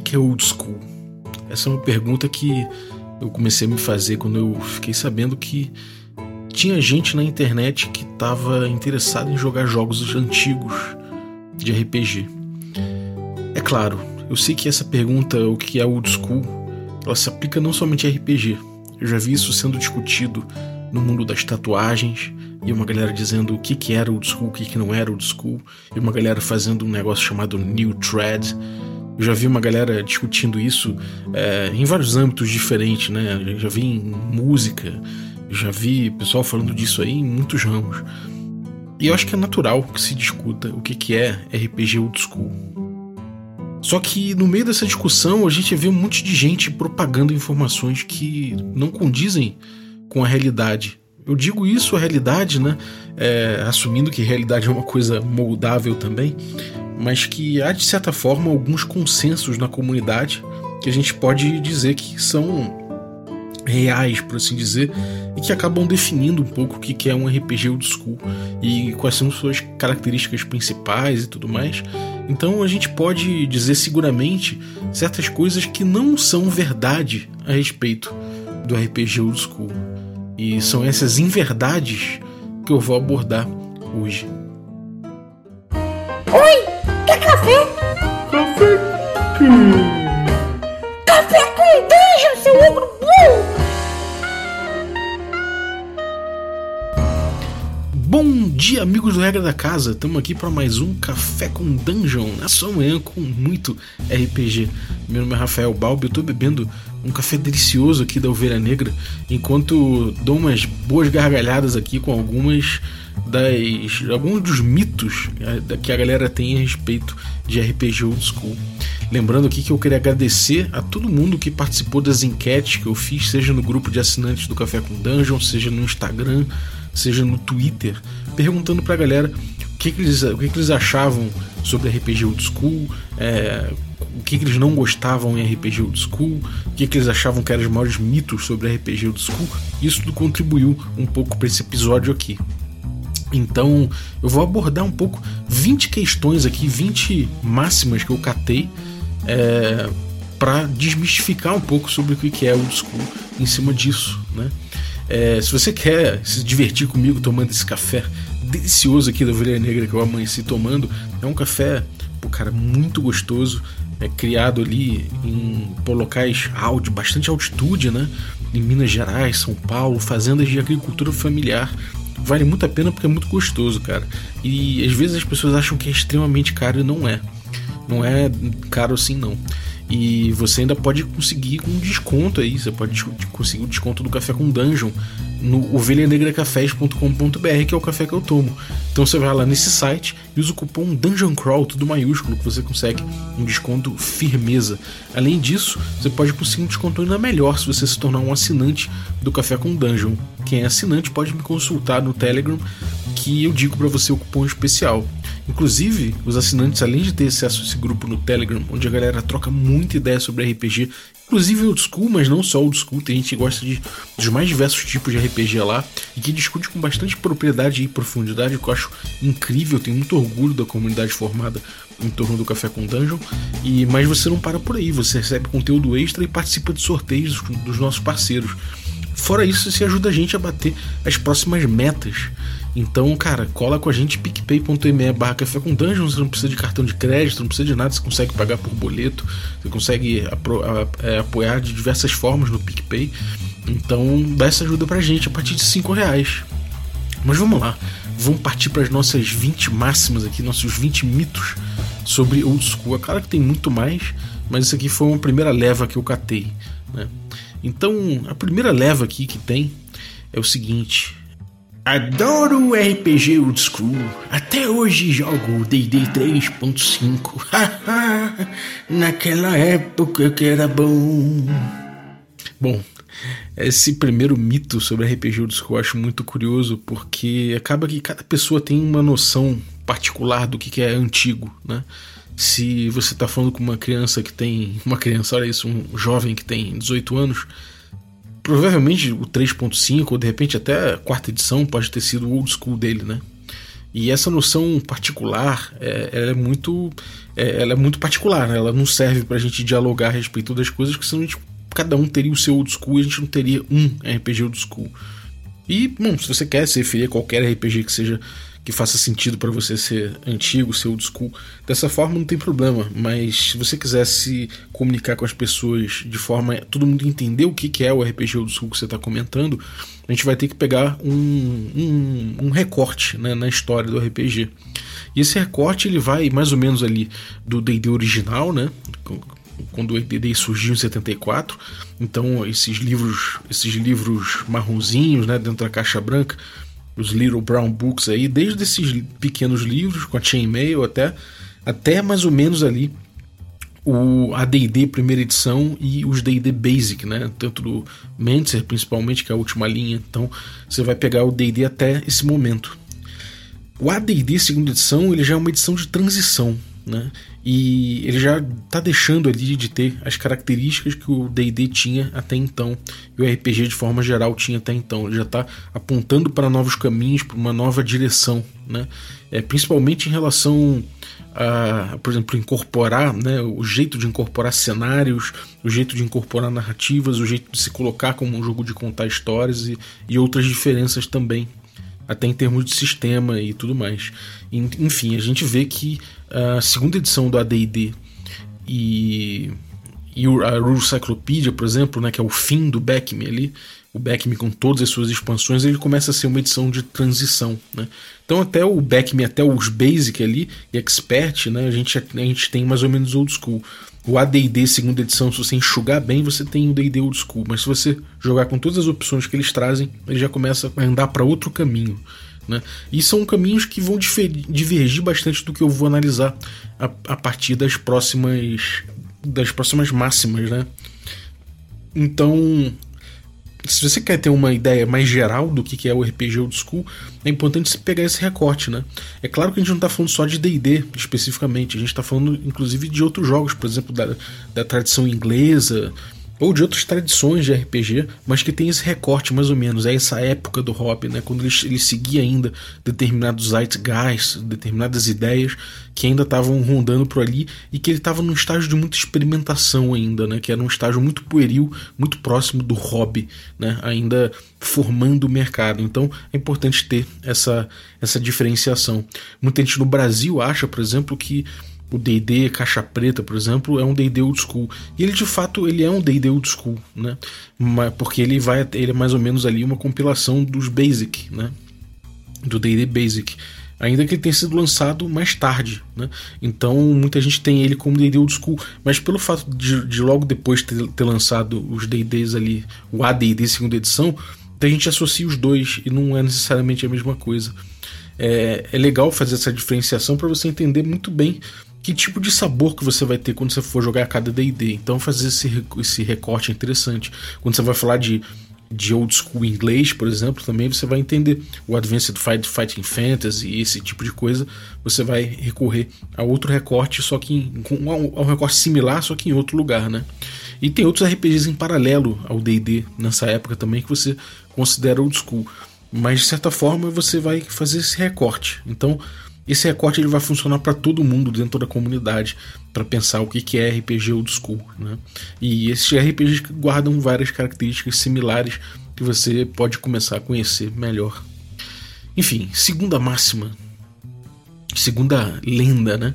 que é old school? Essa é uma pergunta que eu comecei a me fazer quando eu fiquei sabendo que tinha gente na internet que estava interessada em jogar jogos antigos de RPG. É claro, eu sei que essa pergunta, o que é old school, ela se aplica não somente a RPG. Eu já vi isso sendo discutido no mundo das tatuagens, e uma galera dizendo o que, que era old school, o que, que não era old school, e uma galera fazendo um negócio chamado New Thread. Eu já vi uma galera discutindo isso é, em vários âmbitos diferentes, né? Já vi em música, já vi pessoal falando disso aí em muitos ramos. E eu acho que é natural que se discuta o que, que é RPG old school. Só que no meio dessa discussão a gente vê um monte de gente propagando informações que não condizem com a realidade. Eu digo isso, a realidade, né? É, assumindo que realidade é uma coisa moldável também, mas que há de certa forma alguns consensos na comunidade que a gente pode dizer que são reais, por assim dizer, e que acabam definindo um pouco o que é um RPG old school e quais são suas características principais e tudo mais. Então a gente pode dizer seguramente certas coisas que não são verdade a respeito do RPG old school. E são essas inverdades que eu vou abordar hoje. Oi, café? Café? Hum. Café com dungeon, seu ogro burro! Bom dia, amigos do Regra da Casa. Estamos aqui para mais um Café com Dungeon, na sua manhã com muito RPG. Meu nome é Rafael Balbi, eu estou bebendo um café delicioso aqui da Ovelha Negra, enquanto dou umas boas gargalhadas aqui com algumas das alguns dos mitos é, que a galera tem a respeito de RPG Old School. Lembrando aqui que eu queria agradecer a todo mundo que participou das enquetes que eu fiz, seja no grupo de assinantes do Café com Dungeon, seja no Instagram, seja no Twitter, perguntando pra galera o que, que, eles, o que, que eles achavam sobre RPG Old School, é, o que, que, eles não gostavam em RPG Old School, o que, que eles achavam que eram os maiores mitos sobre RPG Old School. Isso tudo contribuiu um pouco para esse episódio aqui. Então eu vou abordar um pouco 20 questões aqui, 20 máximas que eu catei é, para desmistificar um pouco sobre o que é old school em cima disso, né? É, se você quer se divertir comigo tomando esse café delicioso aqui da Ovelha Negra que eu amanheci tomando, é um café, pô, cara, muito gostoso, é criado ali em locais de bastante altitude, né? Em Minas Gerais, São Paulo, fazendas de agricultura familiar. Vale muito a pena porque é muito gostoso, cara. E às vezes as pessoas acham que é extremamente caro e não é. Não é caro assim, não. E você ainda pode conseguir um desconto aí. Você pode conseguir o desconto do café com dungeon no ovelhanegracafés.com.br, que é o café que eu tomo. Então você vai lá nesse site e usa o cupom Dungeon Crawl, tudo maiúsculo, que você consegue um desconto firmeza. Além disso, você pode conseguir um desconto ainda melhor se você se tornar um assinante do Café com Dungeon. Quem é assinante pode me consultar no Telegram, que eu digo para você o cupom especial. Inclusive, os assinantes, além de ter acesso a esse grupo no Telegram, onde a galera troca muita ideia sobre RPG, inclusive old school, mas não só old school, tem gente que gosta de, dos mais diversos tipos de RPG lá e que discute com bastante propriedade e profundidade, que eu acho incrível, tenho muito orgulho da comunidade formada em torno do Café com Dungeon. E, mas você não para por aí, você recebe conteúdo extra e participa de sorteios dos nossos parceiros. Fora isso, você ajuda a gente a bater as próximas metas. Então, cara, cola com a gente picpay.me barra café com dungeon, você não precisa de cartão de crédito, não precisa de nada, você consegue pagar por boleto, você consegue é, apoiar de diversas formas no PicPay. Então, dá essa ajuda pra gente a partir de 5 reais. Mas vamos lá, vamos partir para as nossas 20 máximas aqui, nossos 20 mitos sobre old school. É claro que tem muito mais, mas isso aqui foi uma primeira leva que eu catei. Né? Então, a primeira leva aqui que tem é o seguinte: Adoro RPG Old School. Até hoje jogo D&D 3.5. Naquela época que era bom. Bom, esse primeiro mito sobre RPG Old School eu acho muito curioso porque acaba que cada pessoa tem uma noção particular do que é antigo, né? Se você está falando com uma criança que tem. Uma criança, olha isso, um jovem que tem 18 anos provavelmente o 3.5 ou de repente até a quarta edição pode ter sido o old school dele, né? E essa noção particular, é, ela é muito, é, ela é muito particular, né? ela não serve para a gente dialogar a respeito das coisas, porque senão gente, cada um teria o seu old school e a gente não teria um RPG old school. E, bom, se você quer se referir a qualquer RPG que seja que faça sentido para você ser antigo, ser old school. Dessa forma não tem problema, mas se você quiser se comunicar com as pessoas de forma todo mundo entender o que é o RPG old school que você está comentando, a gente vai ter que pegar um, um, um recorte né, na história do RPG. E esse recorte ele vai mais ou menos ali do D&D original, né? quando o D&D surgiu em 74. Então esses livros, esses livros marronzinhos, né, dentro da caixa branca, os Little Brown Books aí, desde esses pequenos livros com a Chainmail até até mais ou menos ali o AD&D primeira edição e os D&D Basic, né? Tanto do Mentzer, principalmente, que é a última linha. Então, você vai pegar o D&D até esse momento. O AD&D segunda edição, ele já é uma edição de transição, né? E ele já está deixando ali de ter as características que o D&D tinha até então e o RPG de forma geral tinha até então. Ele já está apontando para novos caminhos, para uma nova direção, né? É, principalmente em relação a, por exemplo, incorporar, né, o jeito de incorporar cenários, o jeito de incorporar narrativas, o jeito de se colocar como um jogo de contar histórias e, e outras diferenças também até em termos de sistema e tudo mais. Enfim, a gente vê que a segunda edição do AD&D e, e a Rule Cyclopedia, por exemplo, né, que é o fim do Beckme ali, o Beckme com todas as suas expansões, ele começa a ser uma edição de transição. Né? Então até o Beckme, até os Basic ali, e Expert, né, a, gente, a gente tem mais ou menos old school. O AD&D segunda edição, se você enxugar bem, você tem o D&D old school, mas se você jogar com todas as opções que eles trazem, ele já começa a andar para outro caminho. Né? E são caminhos que vão divergir bastante do que eu vou analisar a, a partir das próximas das próximas máximas, né? Então, se você quer ter uma ideia mais geral do que é o RPG Old School, é importante você pegar esse recorte, né? É claro que a gente não está falando só de D&D especificamente, a gente está falando inclusive de outros jogos, por exemplo, da, da tradição inglesa, ou de outras tradições de RPG, mas que tem esse recorte mais ou menos, é essa época do hop, né, quando ele, ele seguia ainda determinados zeitgeist, determinadas ideias que ainda estavam rondando por ali e que ele estava num estágio de muita experimentação ainda, né, que era um estágio muito pueril, muito próximo do hobby, né, ainda formando o mercado. Então é importante ter essa, essa diferenciação. Muita gente no Brasil acha, por exemplo, que o D&D caixa preta, por exemplo, é um D&D old school. E ele de fato ele é um D&D old school, né? Porque ele vai ele é mais ou menos ali uma compilação dos basic, né? Do D&D basic. Ainda que ele tenha sido lançado mais tarde, né? Então muita gente tem ele como D&D old school, mas pelo fato de, de logo depois ter, ter lançado os D&Ds ali, o AD&D segunda edição, a gente associa os dois e não é necessariamente a mesma coisa. É, é legal fazer essa diferenciação para você entender muito bem que tipo de sabor que você vai ter quando você for jogar cada D&D. Então fazer esse, esse recorte é interessante. Quando você vai falar de, de old school inglês, por exemplo, também você vai entender o Advanced Fight, Fighting Fantasy e esse tipo de coisa. Você vai recorrer a outro recorte, só que em, a um recorte similar, só que em outro lugar, né? E tem outros RPGs em paralelo ao D&D nessa época também que você considera old school. Mas de certa forma você vai fazer esse recorte. Então esse recorte ele vai funcionar para todo mundo dentro da comunidade para pensar o que é RPG old school, né? E esses RPGs guardam várias características similares que você pode começar a conhecer melhor. Enfim, segunda máxima, segunda lenda, né?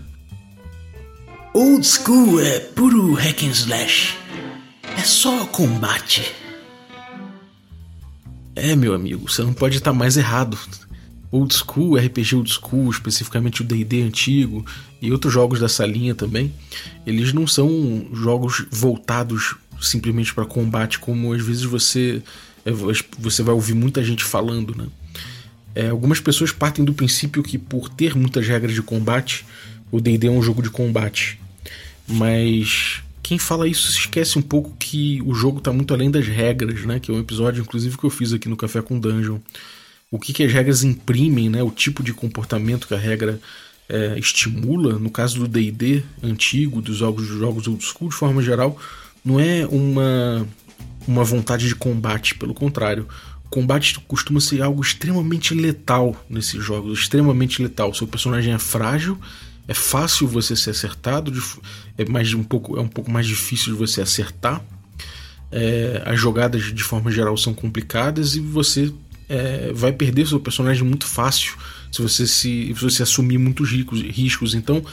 Old school é puro hack and slash. É só combate. É, meu amigo, você não pode estar mais errado old school, RPG old school, especificamente o D&D antigo e outros jogos dessa linha também, eles não são jogos voltados simplesmente para combate, como às vezes você é, você vai ouvir muita gente falando, né? É, algumas pessoas partem do princípio que por ter muitas regras de combate, o D&D é um jogo de combate. Mas quem fala isso esquece um pouco que o jogo está muito além das regras, né? Que é um episódio, inclusive, que eu fiz aqui no Café com Dungeon o que, que as regras imprimem, né, o tipo de comportamento que a regra é, estimula. No caso do D&D antigo, dos jogos, dos jogos old school, de forma geral, não é uma, uma vontade de combate, pelo contrário. combate costuma ser algo extremamente letal nesses jogos, extremamente letal. Seu personagem é frágil, é fácil você ser acertado, é mais um pouco é um pouco mais difícil de você acertar. É, as jogadas de forma geral são complicadas e você é, vai perder seu personagem muito fácil se você se, se você assumir muitos riscos, riscos. Então,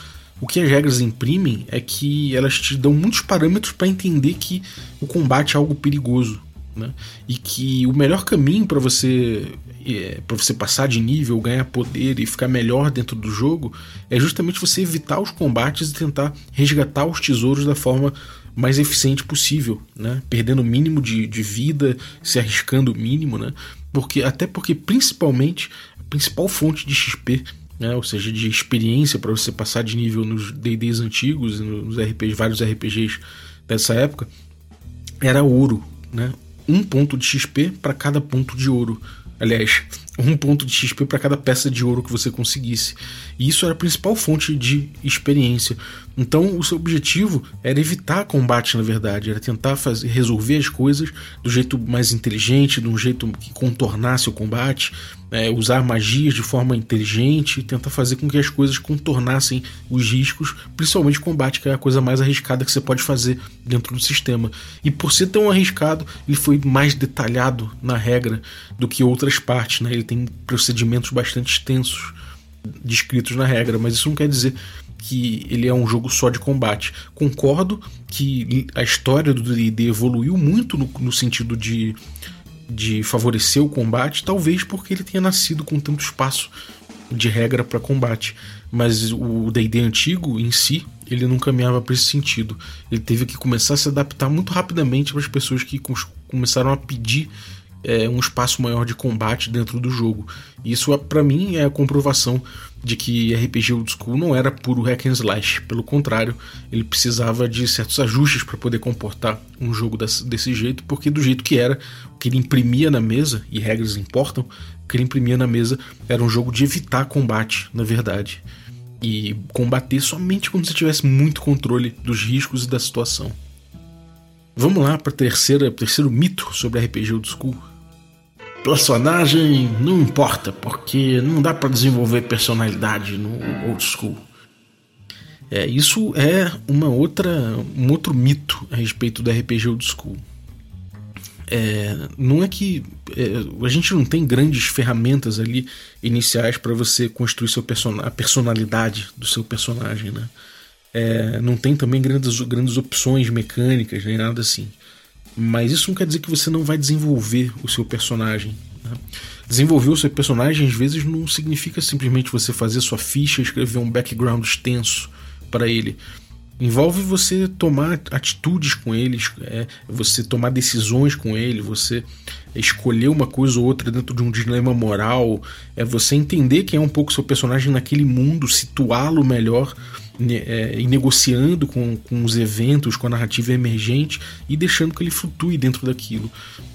o que as regras imprimem é que elas te dão muitos parâmetros para entender que o combate é algo perigoso. Né? E que o melhor caminho para você é, para você passar de nível, ganhar poder e ficar melhor dentro do jogo é justamente você evitar os combates e tentar resgatar os tesouros da forma mais eficiente possível, né? perdendo o mínimo de, de vida, se arriscando o mínimo, né? Porque até porque principalmente a principal fonte de XP né, ou seja, de experiência para você passar de nível nos D&Ds antigos, nos RPGs, vários RPGs dessa época, era ouro, né? Um ponto de XP para cada ponto de ouro. Aliás, um ponto de XP para cada peça de ouro que você conseguisse. E isso era a principal fonte de experiência. Então, o seu objetivo era evitar combate, na verdade, era tentar fazer, resolver as coisas do jeito mais inteligente, de um jeito que contornasse o combate, é, usar magias de forma inteligente, tentar fazer com que as coisas contornassem os riscos, principalmente combate, que é a coisa mais arriscada que você pode fazer dentro do sistema. E por ser tão arriscado, ele foi mais detalhado na regra do que outras partes, né? Ele tem procedimentos bastante extensos descritos na regra, mas isso não quer dizer que ele é um jogo só de combate. Concordo que a história do D&D evoluiu muito no, no sentido de, de favorecer o combate, talvez porque ele tenha nascido com tanto espaço de regra para combate. Mas o D&D antigo em si, ele não caminhava para esse sentido. Ele teve que começar a se adaptar muito rapidamente para as pessoas que começaram a pedir é, um espaço maior de combate dentro do jogo. Isso, para mim, é a comprovação de que RPG Old School não era puro hack and slash. Pelo contrário, ele precisava de certos ajustes para poder comportar um jogo desse, desse, jeito, porque do jeito que era, o que ele imprimia na mesa, e regras importam, o que ele imprimia na mesa era um jogo de evitar combate, na verdade. E combater somente quando você tivesse muito controle dos riscos e da situação. Vamos lá para o terceiro mito sobre RPG Old School Personagem não importa, porque não dá para desenvolver personalidade no old school. É, isso é uma outra, um outro mito a respeito do RPG old school. É, não é que é, a gente não tem grandes ferramentas ali iniciais para você construir seu person a personalidade do seu personagem, né? É, não tem também grandes, grandes opções mecânicas nem nada assim. Mas isso não quer dizer que você não vai desenvolver o seu personagem. Né? Desenvolver o seu personagem, às vezes, não significa simplesmente você fazer sua ficha e escrever um background extenso para ele. Envolve você tomar atitudes com eles, é, você tomar decisões com ele, você escolher uma coisa ou outra dentro de um dilema moral, é você entender quem é um pouco seu personagem naquele mundo, situá-lo melhor é, negociando com, com os eventos, com a narrativa emergente e deixando que ele flutue dentro daquilo.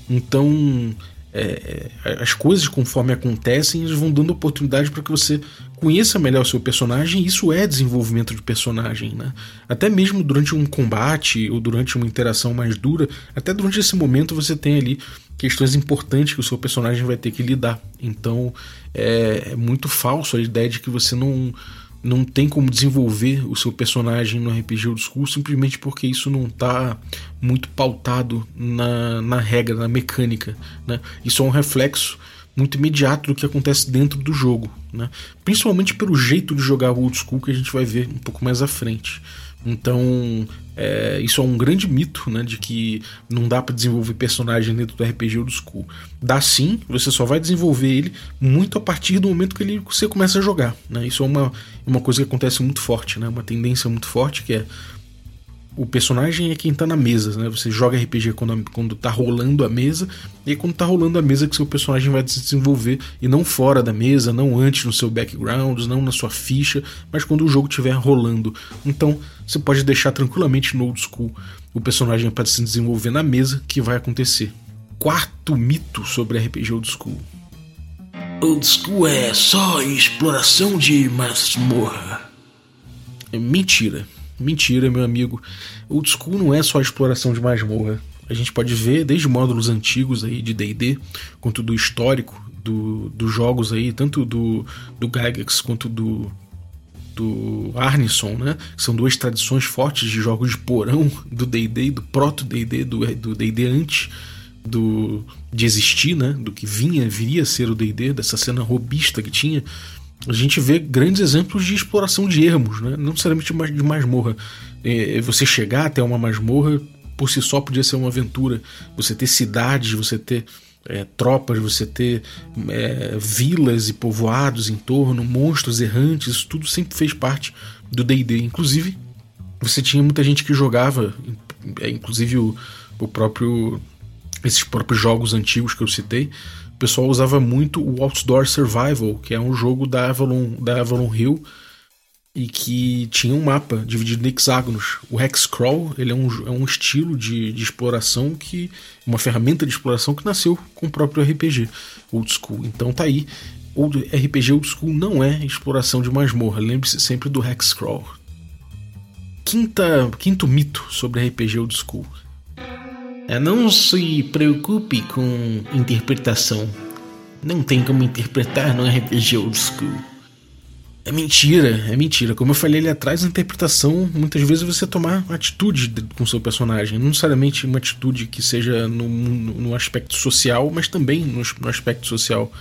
Então, é, é as coisas conforme acontecem, eles vão dando oportunidade para que você conheça melhor o seu personagem, e isso é desenvolvimento de personagem, né? Até mesmo durante um combate ou durante uma interação mais dura, até durante esse momento você tem ali questões importantes que o seu personagem vai ter que lidar. Então é, é muito falso a ideia de que você não não tem como desenvolver o seu personagem no RPG Old School simplesmente porque isso não está muito pautado na, na regra, na mecânica. Né? Isso é um reflexo muito imediato do que acontece dentro do jogo, né? principalmente pelo jeito de jogar o Old School que a gente vai ver um pouco mais à frente. Então, é, isso é um grande mito, né? De que não dá para desenvolver personagem dentro do RPG Old School. Dá sim, você só vai desenvolver ele muito a partir do momento que ele, você começa a jogar, né? Isso é uma, uma coisa que acontece muito forte, né? Uma tendência muito forte que é o personagem é quem tá na mesa, né? Você joga RPG quando, quando tá rolando a mesa, e é quando tá rolando a mesa que seu personagem vai se desenvolver, e não fora da mesa, não antes no seu background, não na sua ficha, mas quando o jogo estiver rolando. Então, você pode deixar tranquilamente no old school o personagem para se desenvolver na mesa, que vai acontecer. Quarto mito sobre RPG old school. Old school é só exploração de masmorra. É mentira. Mentira, meu amigo. Old School não é só exploração de masmorra. a gente pode ver desde módulos antigos aí de D&D, quanto do histórico do, dos jogos aí, tanto do, do Gygax quanto do, do Arneson, né? São duas tradições fortes de jogos de porão do D&D, do proto D&D, do D&D antes do de existir, né? Do que vinha, viria a ser o D&D, dessa cena robista que tinha. A gente vê grandes exemplos de exploração de ermos, né? Não necessariamente de masmorra. É, você chegar até uma masmorra por si só podia ser uma aventura. Você ter cidades, você ter é, tropas, você ter é, vilas e povoados em torno, monstros errantes, isso tudo sempre fez parte do D&D. Inclusive, você tinha muita gente que jogava, é, inclusive o, o próprio esses próprios jogos antigos que eu citei, pessoal usava muito o Outdoor Survival, que é um jogo da Avalon, da Avalon Hill e que tinha um mapa dividido em hexágonos. O Hexcrawl ele é, um, é um estilo de, de exploração que. uma ferramenta de exploração que nasceu com o próprio RPG Old School. Então tá aí. O RPG Old School não é exploração de masmorra. Lembre-se sempre do Hexcrawl. Quinta, quinto mito sobre RPG Old School. É, não se preocupe com interpretação. Não tem como interpretar no RPG Old School. É mentira, é mentira. Como eu falei ali atrás, a interpretação, muitas vezes você tomar atitude com seu personagem. Não necessariamente uma atitude que seja no, no, no aspecto social, mas também no, no, aspecto social.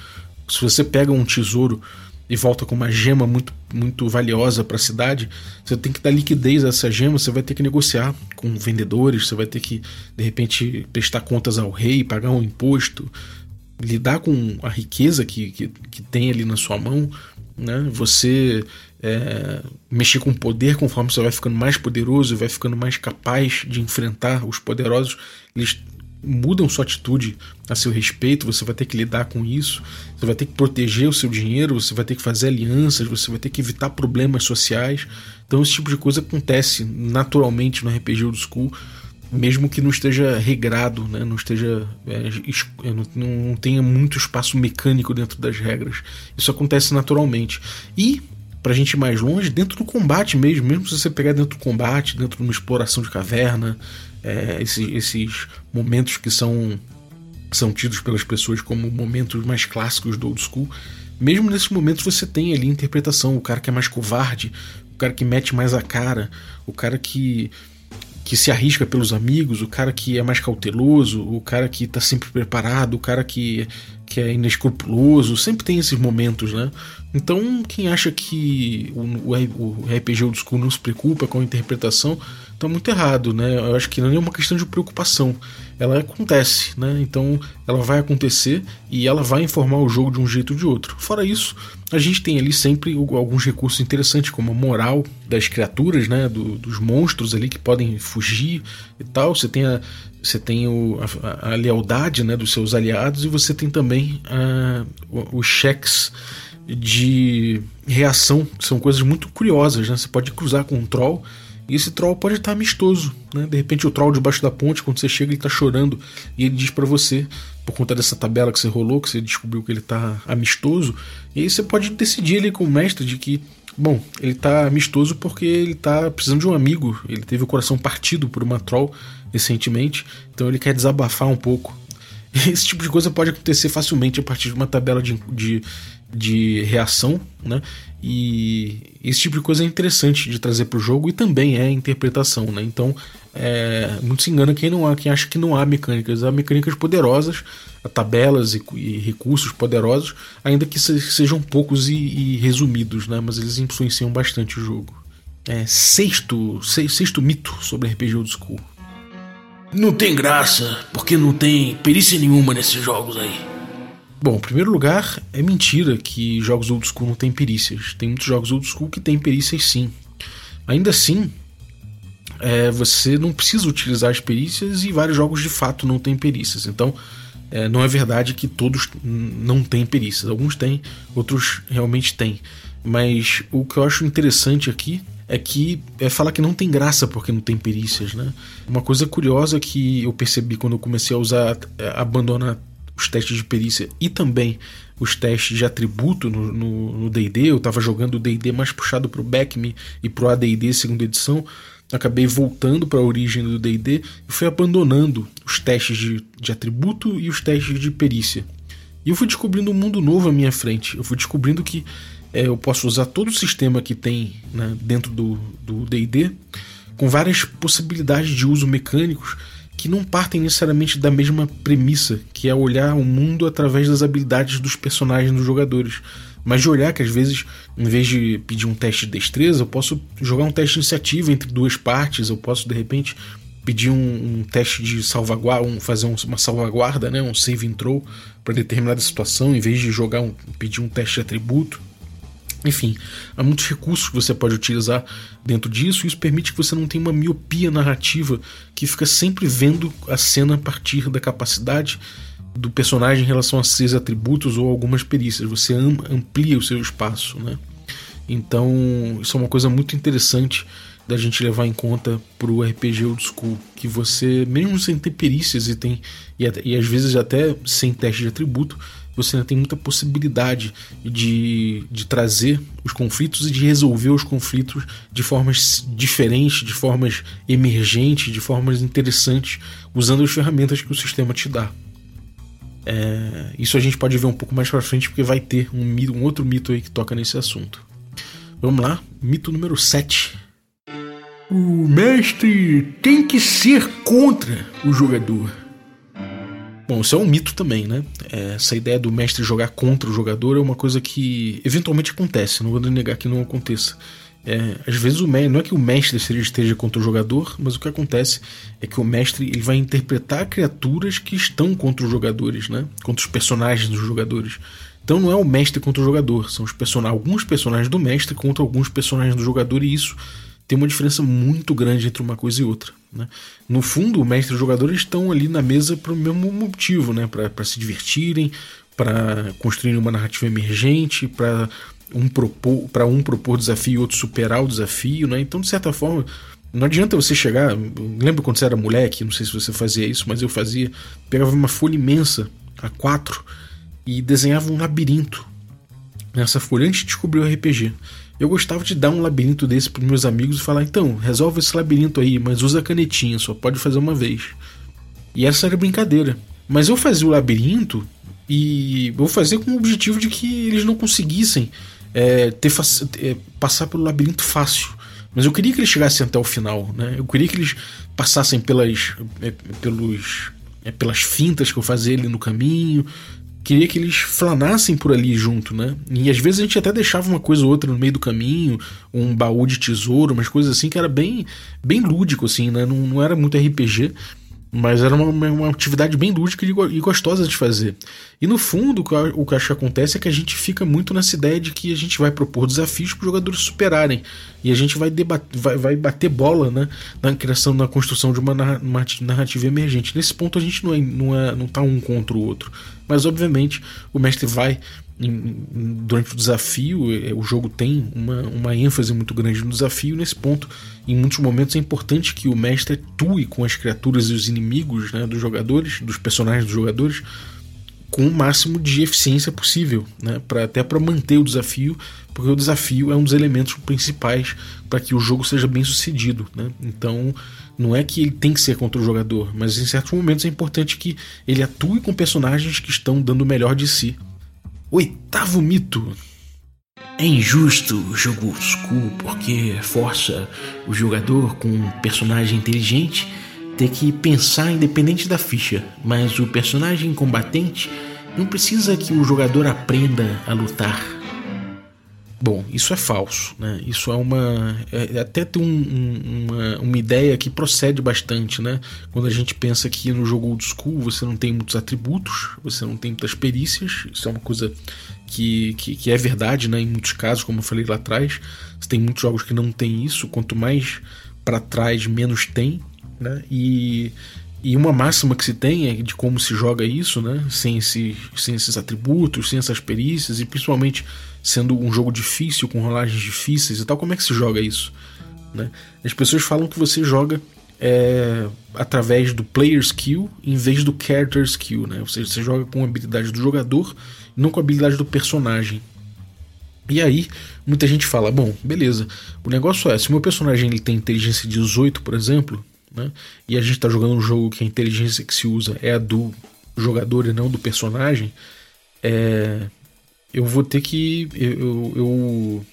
Se você pega um tesouro e volta com uma gema muito, muito valiosa para a cidade, você tem que dar liquidez a essa gema, você vai ter que negociar com vendedores, você vai ter que, de repente, prestar contas ao rei, pagar um imposto, lidar com a riqueza que, que, que tem ali na sua mão né? Você é, mexer com poder conforme você vai ficando mais poderoso, vai ficando mais capaz de enfrentar os poderosos, eles mudam sua atitude a seu respeito, você vai ter que lidar com isso, você vai ter que proteger o seu dinheiro, você vai ter que fazer alianças, você vai ter que evitar problemas sociais. Então esse tipo de coisa acontece naturalmente no RPG Old School mesmo que não esteja regrado, né? não esteja é, é, não, não tenha muito espaço mecânico dentro das regras. Isso acontece naturalmente. E pra gente ir mais longe, dentro do combate mesmo, mesmo se você pegar dentro do combate, dentro de uma exploração de caverna, é, esses, esses momentos que são são tidos pelas pessoas como momentos mais clássicos do old school, mesmo nesses momentos você tem ali interpretação, o cara que é mais covarde, o cara que mete mais a cara, o cara que que se arrisca pelos amigos, o cara que é mais cauteloso, o cara que está sempre preparado, o cara que, que é inescrupuloso, sempre tem esses momentos, né? Então, quem acha que o, o, o RPG Old School não se preocupa com a interpretação, está muito errado, né? Eu acho que não é uma questão de preocupação ela acontece, né? Então ela vai acontecer e ela vai informar o jogo de um jeito ou de outro. Fora isso, a gente tem ali sempre alguns recursos interessantes, como a moral das criaturas, né? Do, dos monstros ali que podem fugir e tal. Você tem a, você tem o, a, a lealdade né, dos seus aliados e você tem também a, os cheques de reação, que são coisas muito curiosas, né? Você pode cruzar com um troll e esse troll pode estar amistoso, né? De repente o troll debaixo da ponte, quando você chega, ele está chorando e ele diz para você, por conta dessa tabela que você rolou, que você descobriu que ele está amistoso, e aí você pode decidir ali com o mestre de que, bom, ele está amistoso porque ele está precisando de um amigo, ele teve o coração partido por uma troll recentemente, então ele quer desabafar um pouco. Esse tipo de coisa pode acontecer facilmente a partir de uma tabela de, de, de reação, né? E esse tipo de coisa é interessante de trazer para o jogo e também é interpretação, né? Então, é, muito se engana quem não há, quem acha que não há mecânicas. Há mecânicas poderosas, há tabelas e, e recursos poderosos, ainda que se, sejam poucos e, e, resumidos, né? Mas eles influenciam bastante o jogo. É, sexto, sexto mito sobre RPG Old School. Não tem graça, porque não tem perícia nenhuma nesses jogos aí. Bom, em primeiro lugar, é mentira que jogos old school não têm perícias. Tem muitos jogos old school que têm perícias sim. Ainda assim, é, você não precisa utilizar as perícias e vários jogos de fato não têm perícias. Então, é, não é verdade que todos não têm perícias. Alguns têm, outros realmente têm. Mas o que eu acho interessante aqui é que é falar que não tem graça porque não tem perícias, né? Uma coisa curiosa que eu percebi quando eu comecei a usar, é, abandona os testes de perícia e também os testes de atributo no DD. eu estava jogando o DD mais puxado para o Backme e para o ADD segunda edição. acabei voltando para a origem do DD e fui abandonando os testes de, de atributo e os testes de perícia. E eu fui descobrindo um mundo novo à minha frente. Eu fui descobrindo que é, eu posso usar todo o sistema que tem né, dentro do DD com várias possibilidades de uso mecânicos que não partem necessariamente da mesma premissa, que é olhar o mundo através das habilidades dos personagens dos jogadores. Mas de olhar que às vezes, em vez de pedir um teste de destreza, eu posso jogar um teste de iniciativa entre duas partes, eu posso de repente pedir um, um teste de salvaguarda, um, fazer um, uma salvaguarda, né, um save and throw para determinada situação, em vez de jogar um, pedir um teste de atributo. Enfim, há muitos recursos que você pode utilizar dentro disso, e isso permite que você não tenha uma miopia narrativa que fica sempre vendo a cena a partir da capacidade do personagem em relação a seus atributos ou algumas perícias. Você amplia o seu espaço, né? Então, isso é uma coisa muito interessante da gente levar em conta pro RPG old school, que você, mesmo sem ter perícias e tem e, e às vezes até sem teste de atributo, você ainda tem muita possibilidade de, de trazer os conflitos e de resolver os conflitos de formas diferentes, de formas emergentes, de formas interessantes, usando as ferramentas que o sistema te dá. É, isso a gente pode ver um pouco mais para frente, porque vai ter um, um outro mito aí que toca nesse assunto. Vamos lá, mito número 7. O mestre tem que ser contra o jogador. Bom, isso é um mito também, né? É, essa ideia do mestre jogar contra o jogador é uma coisa que eventualmente acontece, não vou negar que não aconteça. É, às vezes o mestre, não é que o mestre esteja contra o jogador, mas o que acontece é que o mestre ele vai interpretar criaturas que estão contra os jogadores, né? Contra os personagens dos jogadores. Então não é o mestre contra o jogador, são os person alguns personagens do mestre contra alguns personagens do jogador e isso tem uma diferença muito grande entre uma coisa e outra. Né? No fundo, o mestre e o jogador estão ali na mesa para o mesmo motivo, né? para se divertirem, para construir uma narrativa emergente, para um propor, para um propor desafio e outro superar o desafio. Né? Então, de certa forma, não adianta você chegar. Lembra quando você era moleque? Não sei se você fazia isso, mas eu fazia. Pegava uma folha imensa, a quatro, e desenhava um labirinto nessa folha antes de descobrir o RPG. Eu gostava de dar um labirinto desse para meus amigos e falar: então, resolve esse labirinto aí, mas usa canetinha, só pode fazer uma vez. E essa era brincadeira. Mas eu fazia o labirinto e vou fazer com o objetivo de que eles não conseguissem é, ter é, passar pelo labirinto fácil. Mas eu queria que eles chegassem até o final, né? Eu queria que eles passassem pelas, é, pelos, é, pelas fintas que eu fazia ali no caminho, queria que eles flanassem por ali junto, né? E às vezes a gente até deixava uma coisa ou outra no meio do caminho, um baú de tesouro, umas coisas assim que era bem, bem lúdico, assim, né? Não, não era muito RPG, mas era uma, uma atividade bem lúdica e gostosa de fazer. E no fundo, o que eu acho que acontece é que a gente fica muito nessa ideia de que a gente vai propor desafios para os jogadores superarem. E a gente vai, debater, vai, vai bater bola né, na criação, na construção de uma narrativa emergente. Nesse ponto a gente não, é, não, é, não tá um contra o outro. Mas obviamente o mestre vai durante o desafio, é, o jogo tem uma, uma ênfase muito grande no desafio. Nesse ponto, em muitos momentos, é importante que o mestre atue com as criaturas e os inimigos né, dos jogadores, dos personagens dos jogadores, com o máximo de eficiência possível, né, pra, até para manter o desafio, porque o desafio é um dos elementos principais para que o jogo seja bem sucedido. Né? Então, não é que ele tem que ser contra o jogador, mas em certos momentos é importante que ele atue com personagens que estão dando o melhor de si Oitavo mito. É injusto o jogo school porque força o jogador com um personagem inteligente ter que pensar independente da ficha, mas o personagem combatente não precisa que o jogador aprenda a lutar Bom, isso é falso, né? Isso é uma. É, é, até tem um, um, uma, uma ideia que procede bastante, né? Quando a gente pensa que no jogo old school você não tem muitos atributos, você não tem muitas perícias, isso é uma coisa que, que, que é verdade, né? Em muitos casos, como eu falei lá atrás, você tem muitos jogos que não tem isso, quanto mais para trás, menos tem, né? E e uma máxima que se tem é de como se joga isso, né? Sem, esse, sem esses atributos, sem essas perícias, e principalmente sendo um jogo difícil, com rolagens difíceis e tal, como é que se joga isso? Né? As pessoas falam que você joga é, através do player skill em vez do character skill, né? Ou seja, você joga com a habilidade do jogador e não com a habilidade do personagem. E aí, muita gente fala: bom, beleza, o negócio é, se o meu personagem ele tem inteligência 18, por exemplo, né, e a gente está jogando um jogo que a inteligência que se usa é a do jogador e não do personagem, é, eu vou ter que. Eu, eu,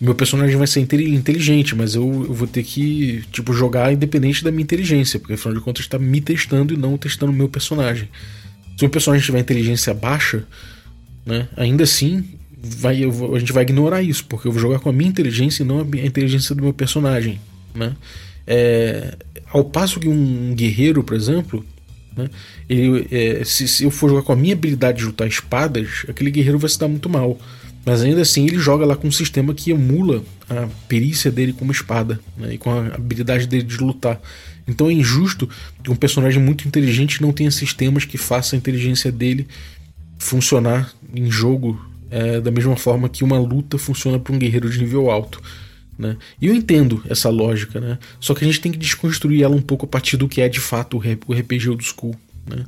meu personagem vai ser inteligente, mas eu, eu, vou ter que tipo jogar independente da minha inteligência, porque afinal de contas está me testando e não testando o meu personagem. Se o personagem tiver inteligência baixa, né, ainda assim vai, a gente vai ignorar isso, porque eu vou jogar com a minha inteligência e não a inteligência do meu personagem. Né? É, ao passo que um guerreiro, por exemplo, né, ele, é, se, se, eu for jogar com a minha habilidade de lutar espadas, aquele guerreiro vai se dar muito mal. Mas ainda assim ele joga lá com um sistema que emula a perícia dele como espada né, e com a habilidade dele de lutar. Então é injusto que um personagem muito inteligente não tenha sistemas que façam a inteligência dele funcionar em jogo é, da mesma forma que uma luta funciona para um guerreiro de nível alto. Né? E eu entendo essa lógica, né? só que a gente tem que desconstruir ela um pouco a partir do que é de fato o RPG old school. Né?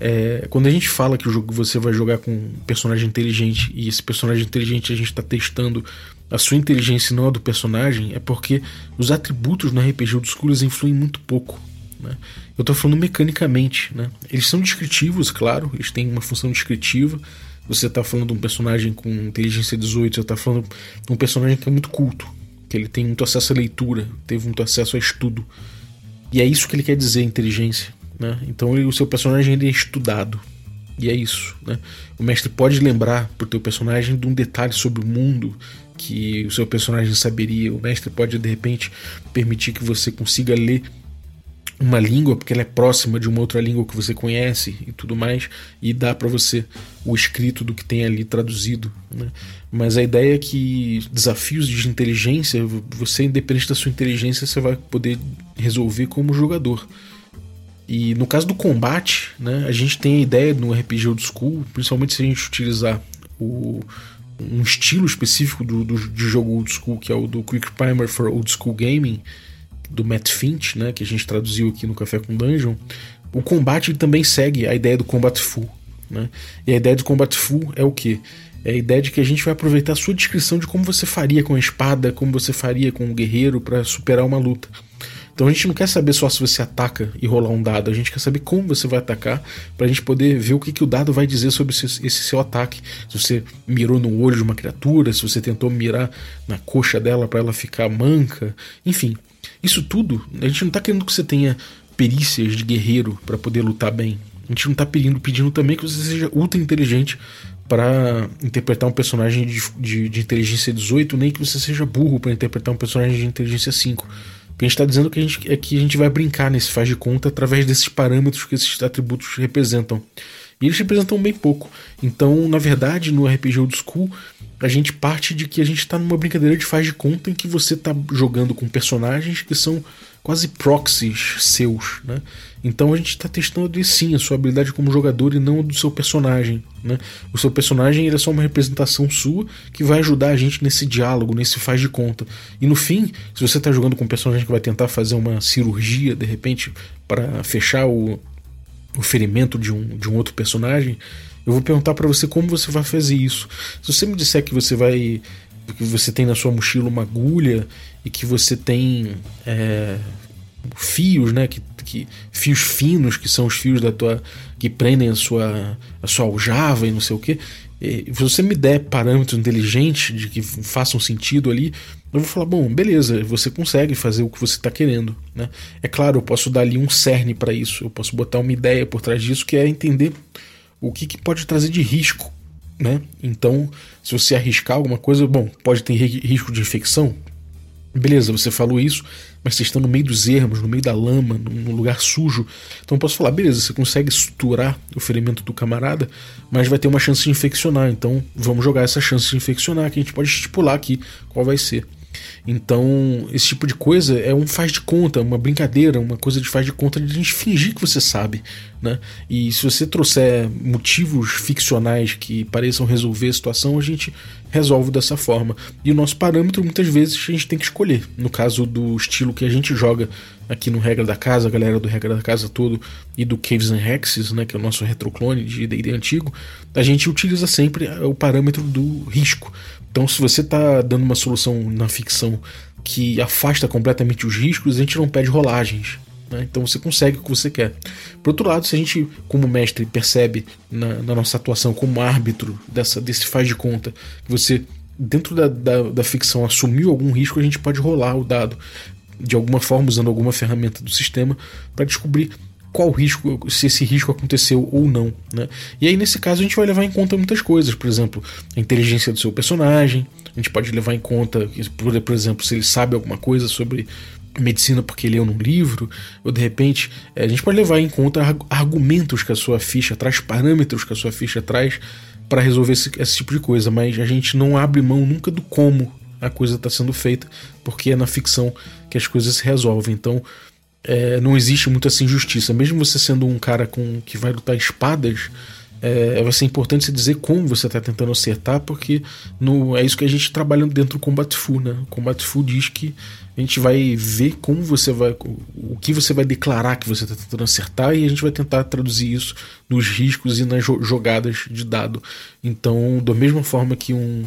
É, quando a gente fala que o jogo você vai jogar com um personagem inteligente e esse personagem inteligente a gente está testando a sua inteligência e não a do personagem, é porque os atributos no RPG old school influem muito pouco. Né? Eu estou falando mecanicamente. Né? Eles são descritivos, claro, eles têm uma função descritiva. Você está falando de um personagem com inteligência 18, você está falando de um personagem que é muito culto, que ele tem muito acesso à leitura, teve muito acesso a estudo. E é isso que ele quer dizer, inteligência. Né? Então ele, o seu personagem ele é estudado. E é isso. Né? O mestre pode lembrar pro teu personagem de um detalhe sobre o mundo que o seu personagem saberia. O mestre pode de repente permitir que você consiga ler uma língua porque ela é próxima de uma outra língua que você conhece e tudo mais e dá para você o escrito do que tem ali traduzido né? mas a ideia é que desafios de inteligência você independente da sua inteligência você vai poder resolver como jogador e no caso do combate né a gente tem a ideia no RPG old school principalmente se a gente utilizar o um estilo específico do, do, de jogo old school que é o do Quick Primer for Old School Gaming do Matt Finch, né, que a gente traduziu aqui no Café com Dungeon, o combate também segue a ideia do combat full. Né? E a ideia do combat full é o que? É a ideia de que a gente vai aproveitar a sua descrição de como você faria com a espada, como você faria com o guerreiro para superar uma luta. Então a gente não quer saber só se você ataca e rolar um dado, a gente quer saber como você vai atacar para a gente poder ver o que, que o dado vai dizer sobre esse seu ataque. Se você mirou no olho de uma criatura, se você tentou mirar na coxa dela para ela ficar manca, enfim. Isso tudo, a gente não está querendo que você tenha perícias de guerreiro para poder lutar bem. A gente não está pedindo, pedindo também que você seja ultra inteligente para interpretar um personagem de, de, de, inteligência 18, nem que você seja burro para interpretar um personagem de inteligência 5. O que a gente está dizendo que a gente, é que a gente vai brincar nesse faz de conta através desses parâmetros que esses atributos representam. E eles representam bem pouco. Então, na verdade, no RPG Old School, a gente parte de que a gente está numa brincadeira de faz de conta em que você está jogando com personagens que são quase proxies seus, né? Então a gente está testando sim a sua habilidade como jogador e não a do seu personagem, né? O seu personagem é só uma representação sua que vai ajudar a gente nesse diálogo, nesse faz de conta. E no fim, se você está jogando com um personagem que vai tentar fazer uma cirurgia de repente para fechar o, o ferimento de um, de um outro personagem, eu vou perguntar para você como você vai fazer isso. Se você me disser que você vai. que você tem na sua mochila uma agulha e que você tem é, fios, né? Que, que, fios finos, que são os fios da tua. que prendem a sua, a sua aljava e não sei o que. Se você me der parâmetros inteligentes de que façam sentido ali, eu vou falar, bom, beleza, você consegue fazer o que você está querendo. Né? É claro, eu posso dar ali um cerne para isso, eu posso botar uma ideia por trás disso que é entender o que, que pode trazer de risco. Né? Então, se você arriscar alguma coisa, bom, pode ter risco de infecção. Beleza, você falou isso, mas você está no meio dos ermos, no meio da lama, num lugar sujo. Então eu posso falar, beleza, você consegue suturar o ferimento do camarada, mas vai ter uma chance de infeccionar. Então vamos jogar essa chance de infeccionar, que a gente pode estipular aqui qual vai ser. Então, esse tipo de coisa é um faz de conta, uma brincadeira, uma coisa de faz de conta de a gente fingir que você sabe, né? E se você trouxer motivos ficcionais que pareçam resolver a situação, a gente resolve dessa forma. E o nosso parâmetro muitas vezes a gente tem que escolher. No caso do estilo que a gente joga aqui no Regra da Casa, a galera do Regra da Casa todo e do Caves and Hexes, né, que é o nosso retroclone de D&D antigo, a gente utiliza sempre o parâmetro do risco. Então, se você está dando uma solução na ficção que afasta completamente os riscos, a gente não pede rolagens. Né? Então você consegue o que você quer. Por outro lado, se a gente, como mestre, percebe na, na nossa atuação como árbitro dessa, desse faz de conta que você, dentro da, da, da ficção, assumiu algum risco, a gente pode rolar o dado de alguma forma, usando alguma ferramenta do sistema, para descobrir qual risco, se esse risco aconteceu ou não. Né? E aí, nesse caso, a gente vai levar em conta muitas coisas, por exemplo, a inteligência do seu personagem, a gente pode levar em conta, por, exemplo, se ele sabe alguma coisa sobre medicina porque leu num livro, ou de repente eh, a gente pode levar em conta argumentos que a sua ficha traz, parâmetros que a sua ficha traz para resolver esse, esse, tipo de coisa, mas a gente não abre mão nunca do como a coisa está sendo feita, porque é na ficção que as coisas se resolvem. Então é, não existe muito assim injustiça. Mesmo você sendo um cara com que vai lutar espadas, é, vai ser importante você dizer como você está tentando acertar, porque no, é isso que a gente trabalha dentro do Combat Fu, né? O Combat Fu diz que a gente vai ver como você vai. o que você vai declarar que você está tentando acertar e a gente vai tentar traduzir isso nos riscos e nas jogadas de dado. Então, da mesma forma que um,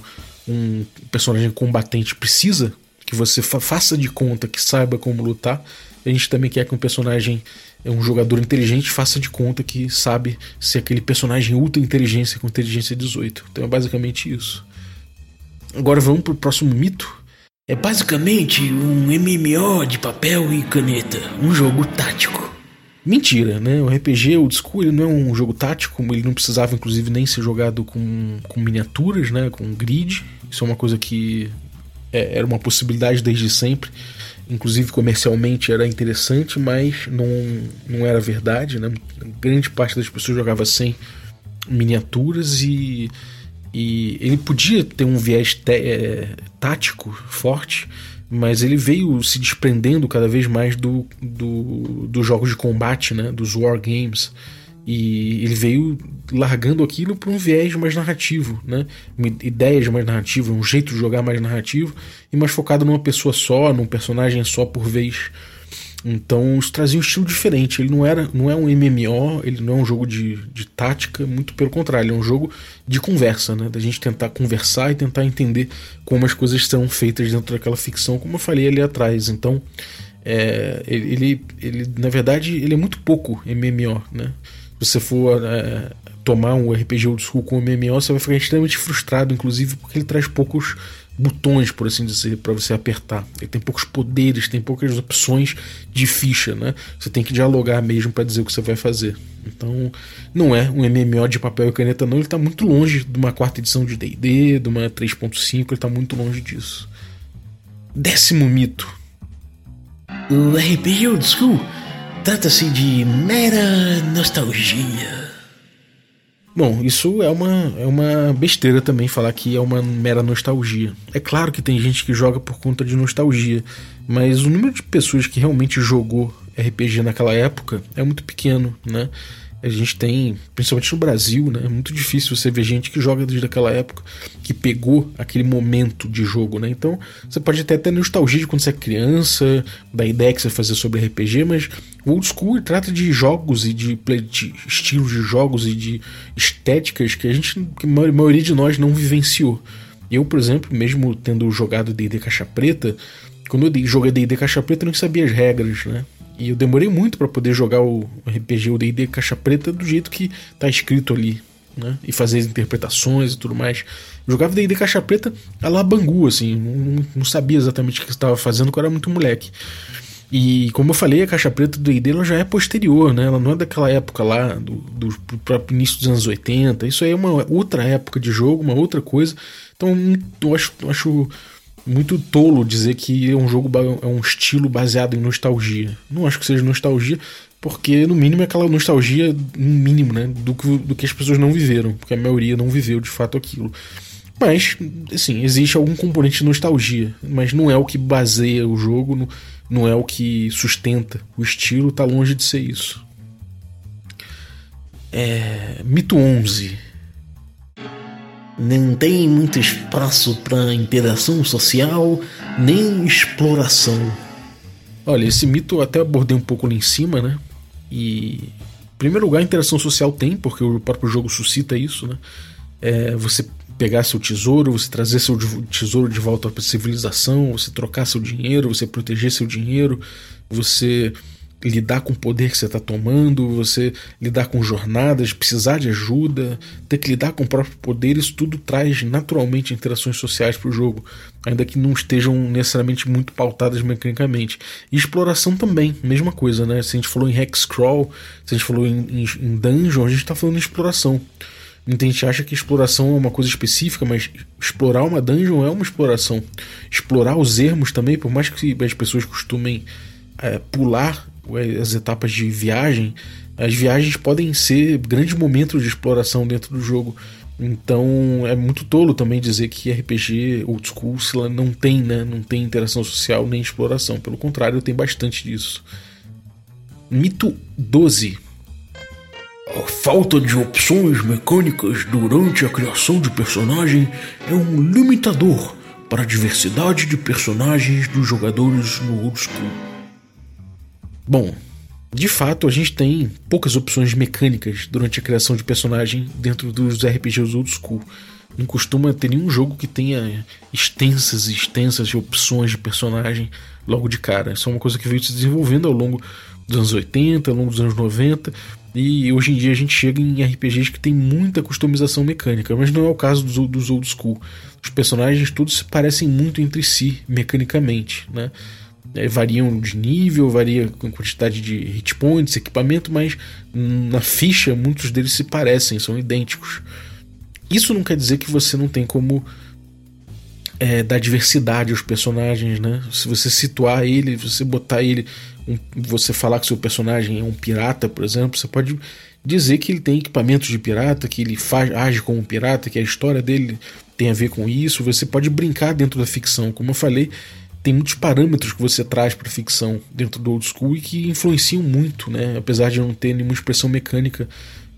um personagem combatente precisa que você fa faça de conta que saiba como lutar, a gente também quer que um personagem, um jogador inteligente, faça de conta que sabe se aquele personagem ultra inteligência com inteligência 18. Então é basicamente isso. Agora vamos pro próximo mito. É basicamente um MMO de papel e caneta, um jogo tático. Mentira, né? O RPG o School ele não é um jogo tático, ele não precisava inclusive nem ser jogado com, com miniaturas, né? Com grid. Isso é uma coisa que é, era uma possibilidade desde sempre inclusive comercialmente era interessante, mas não, não era verdade, né? Grande parte das pessoas jogava sem miniaturas e, e ele podia ter um viés é, tático forte, mas ele veio se desprendendo cada vez mais do, do, dos jogos de combate, né? Dos wargames. E ele veio largando aquilo para um viés mais narrativo, né? ideias mais narrativas, um jeito de jogar mais narrativo e mais focado numa pessoa só, num personagem só por vez. Então isso trazia um estilo diferente. Ele não era, não é um MMO, ele não é um jogo de, de tática, muito pelo contrário, é um jogo de conversa, né? Da gente tentar conversar e tentar entender como as coisas são feitas dentro daquela ficção, como eu falei ali atrás. Então é, ele, ele, ele, na verdade, ele é muito pouco MMO, né? Você for é, tomar um RPG old school com MMO, você vai ficar extremamente frustrado, inclusive porque ele traz poucos botões, por assim dizer, para você apertar. Ele tem poucos poderes, tem poucas opções de ficha, né? Você tem que dialogar mesmo para dizer o que você vai fazer. Então, não é um MMO de papel e caneta, não. Ele está muito longe de uma quarta edição de DD, de uma 3.5, ele está muito longe disso. Décimo mito. O RPG Old School Trata-se de mera nostalgia. Bom, isso é uma, é uma besteira também falar que é uma mera nostalgia. É claro que tem gente que joga por conta de nostalgia, mas o número de pessoas que realmente jogou RPG naquela época é muito pequeno, né? A gente tem, principalmente no Brasil, né? É muito difícil você ver gente que joga desde aquela época, que pegou aquele momento de jogo, né? Então, você pode até ter nostalgia de quando você é criança, da ideia que você fazia sobre RPG, mas o old school trata de jogos e de, de estilos de jogos e de estéticas que a gente, que a maioria de nós não vivenciou. Eu, por exemplo, mesmo tendo jogado D&D Caixa Preta, quando eu joguei D&D Caixa Preta, eu não sabia as regras, né? E eu demorei muito para poder jogar o RPG, o D&D Caixa Preta do jeito que tá escrito ali, né? E fazer as interpretações e tudo mais. Eu jogava D&D Caixa Preta a la Bangu, assim, não, não sabia exatamente o que estava fazendo, porque eu era muito moleque. E como eu falei, a caixa preta do D&D já é posterior, né? Ela não é daquela época lá, do, do, do próprio início dos anos 80. Isso aí é uma outra época de jogo, uma outra coisa. Então eu acho, eu acho muito tolo dizer que é um jogo é um estilo baseado em nostalgia. Não acho que seja nostalgia, porque no mínimo é aquela nostalgia no mínimo, né, do que, do que as pessoas não viveram, porque a maioria não viveu de fato aquilo. Mas, assim, existe algum componente de nostalgia, mas não é o que baseia o jogo, não, não é o que sustenta o estilo, tá longe de ser isso. É, mito 11 não tem muito espaço para interação social nem exploração. Olha, esse mito eu até abordei um pouco lá em cima, né? E em primeiro lugar, interação social tem, porque o próprio jogo suscita isso, né? É, você pegar seu tesouro, você trazer seu tesouro de volta para a civilização, você trocar seu dinheiro, você proteger seu dinheiro, você lidar com o poder que você está tomando, você lidar com jornadas, precisar de ajuda, ter que lidar com o próprio poder, isso tudo traz naturalmente interações sociais para o jogo, ainda que não estejam necessariamente muito pautadas mecanicamente. E exploração também, mesma coisa, né? Se a gente falou em Hexcrawl, se a gente falou em, em, em Dungeon, a gente está falando em exploração. Muita gente acha que exploração é uma coisa específica, mas explorar uma dungeon é uma exploração. Explorar os ermos também, por mais que as pessoas costumem é, pular as etapas de viagem, as viagens podem ser grandes momentos de exploração dentro do jogo. Então é muito tolo também dizer que RPG old school não tem, né? Não tem interação social nem exploração. Pelo contrário, tem bastante disso. Mito 12. A falta de opções mecânicas durante a criação de personagem é um limitador para a diversidade de personagens dos jogadores no old school. Bom, de fato, a gente tem poucas opções mecânicas durante a criação de personagem dentro dos RPGs old school. Não costuma ter nenhum jogo que tenha extensas e extensas opções de personagem logo de cara. Isso é uma coisa que veio se desenvolvendo ao longo dos anos 80, ao longo dos anos 90, e hoje em dia a gente chega em RPGs que tem muita customização mecânica, mas não é o caso dos, dos old school. Os personagens todos se parecem muito entre si mecanicamente, né? É, variam de nível, varia com quantidade de hit points, equipamento, mas na ficha muitos deles se parecem, são idênticos. Isso não quer dizer que você não tem como é, dar diversidade aos personagens, né? Se você situar ele, você botar ele, um, você falar que seu personagem é um pirata, por exemplo, você pode dizer que ele tem equipamentos de pirata, que ele faz, age como um pirata, que a história dele tem a ver com isso. Você pode brincar dentro da ficção, como eu falei tem muitos parâmetros que você traz para ficção dentro do old school e que influenciam muito, né? Apesar de não ter nenhuma expressão mecânica,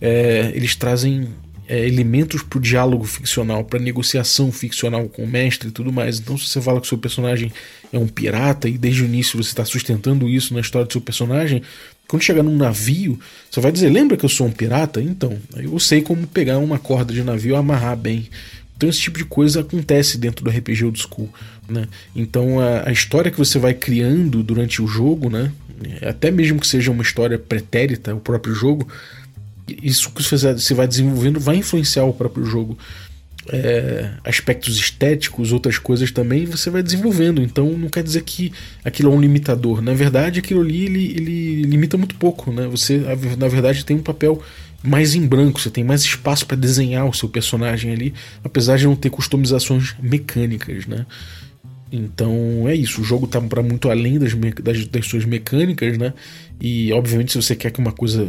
é, eles trazem é, elementos para o diálogo ficcional, para negociação ficcional com o mestre e tudo mais. Então, se você fala que o seu personagem é um pirata e desde o início você está sustentando isso na história do seu personagem, quando chegar num navio, você vai dizer: Lembra que eu sou um pirata? Então, eu sei como pegar uma corda de navio e amarrar bem. Então esse tipo de coisa acontece dentro do RPG Old School, né? Então a, a, história que você vai criando durante o jogo, né? Até mesmo que seja uma história pretérita, o próprio jogo, isso que você vai desenvolvendo vai influenciar o próprio jogo. É, aspectos estéticos, outras coisas também, você vai desenvolvendo. Então não quer dizer que aquilo é um limitador. Na verdade, aquilo ali ele, ele limita muito pouco. Né? Você, na verdade, tem um papel mais em branco, você tem mais espaço para desenhar o seu personagem ali, apesar de não ter customizações mecânicas, né? Então é isso, o jogo tá para muito além das, das, das, suas mecânicas, né? E obviamente, se você quer que uma coisa.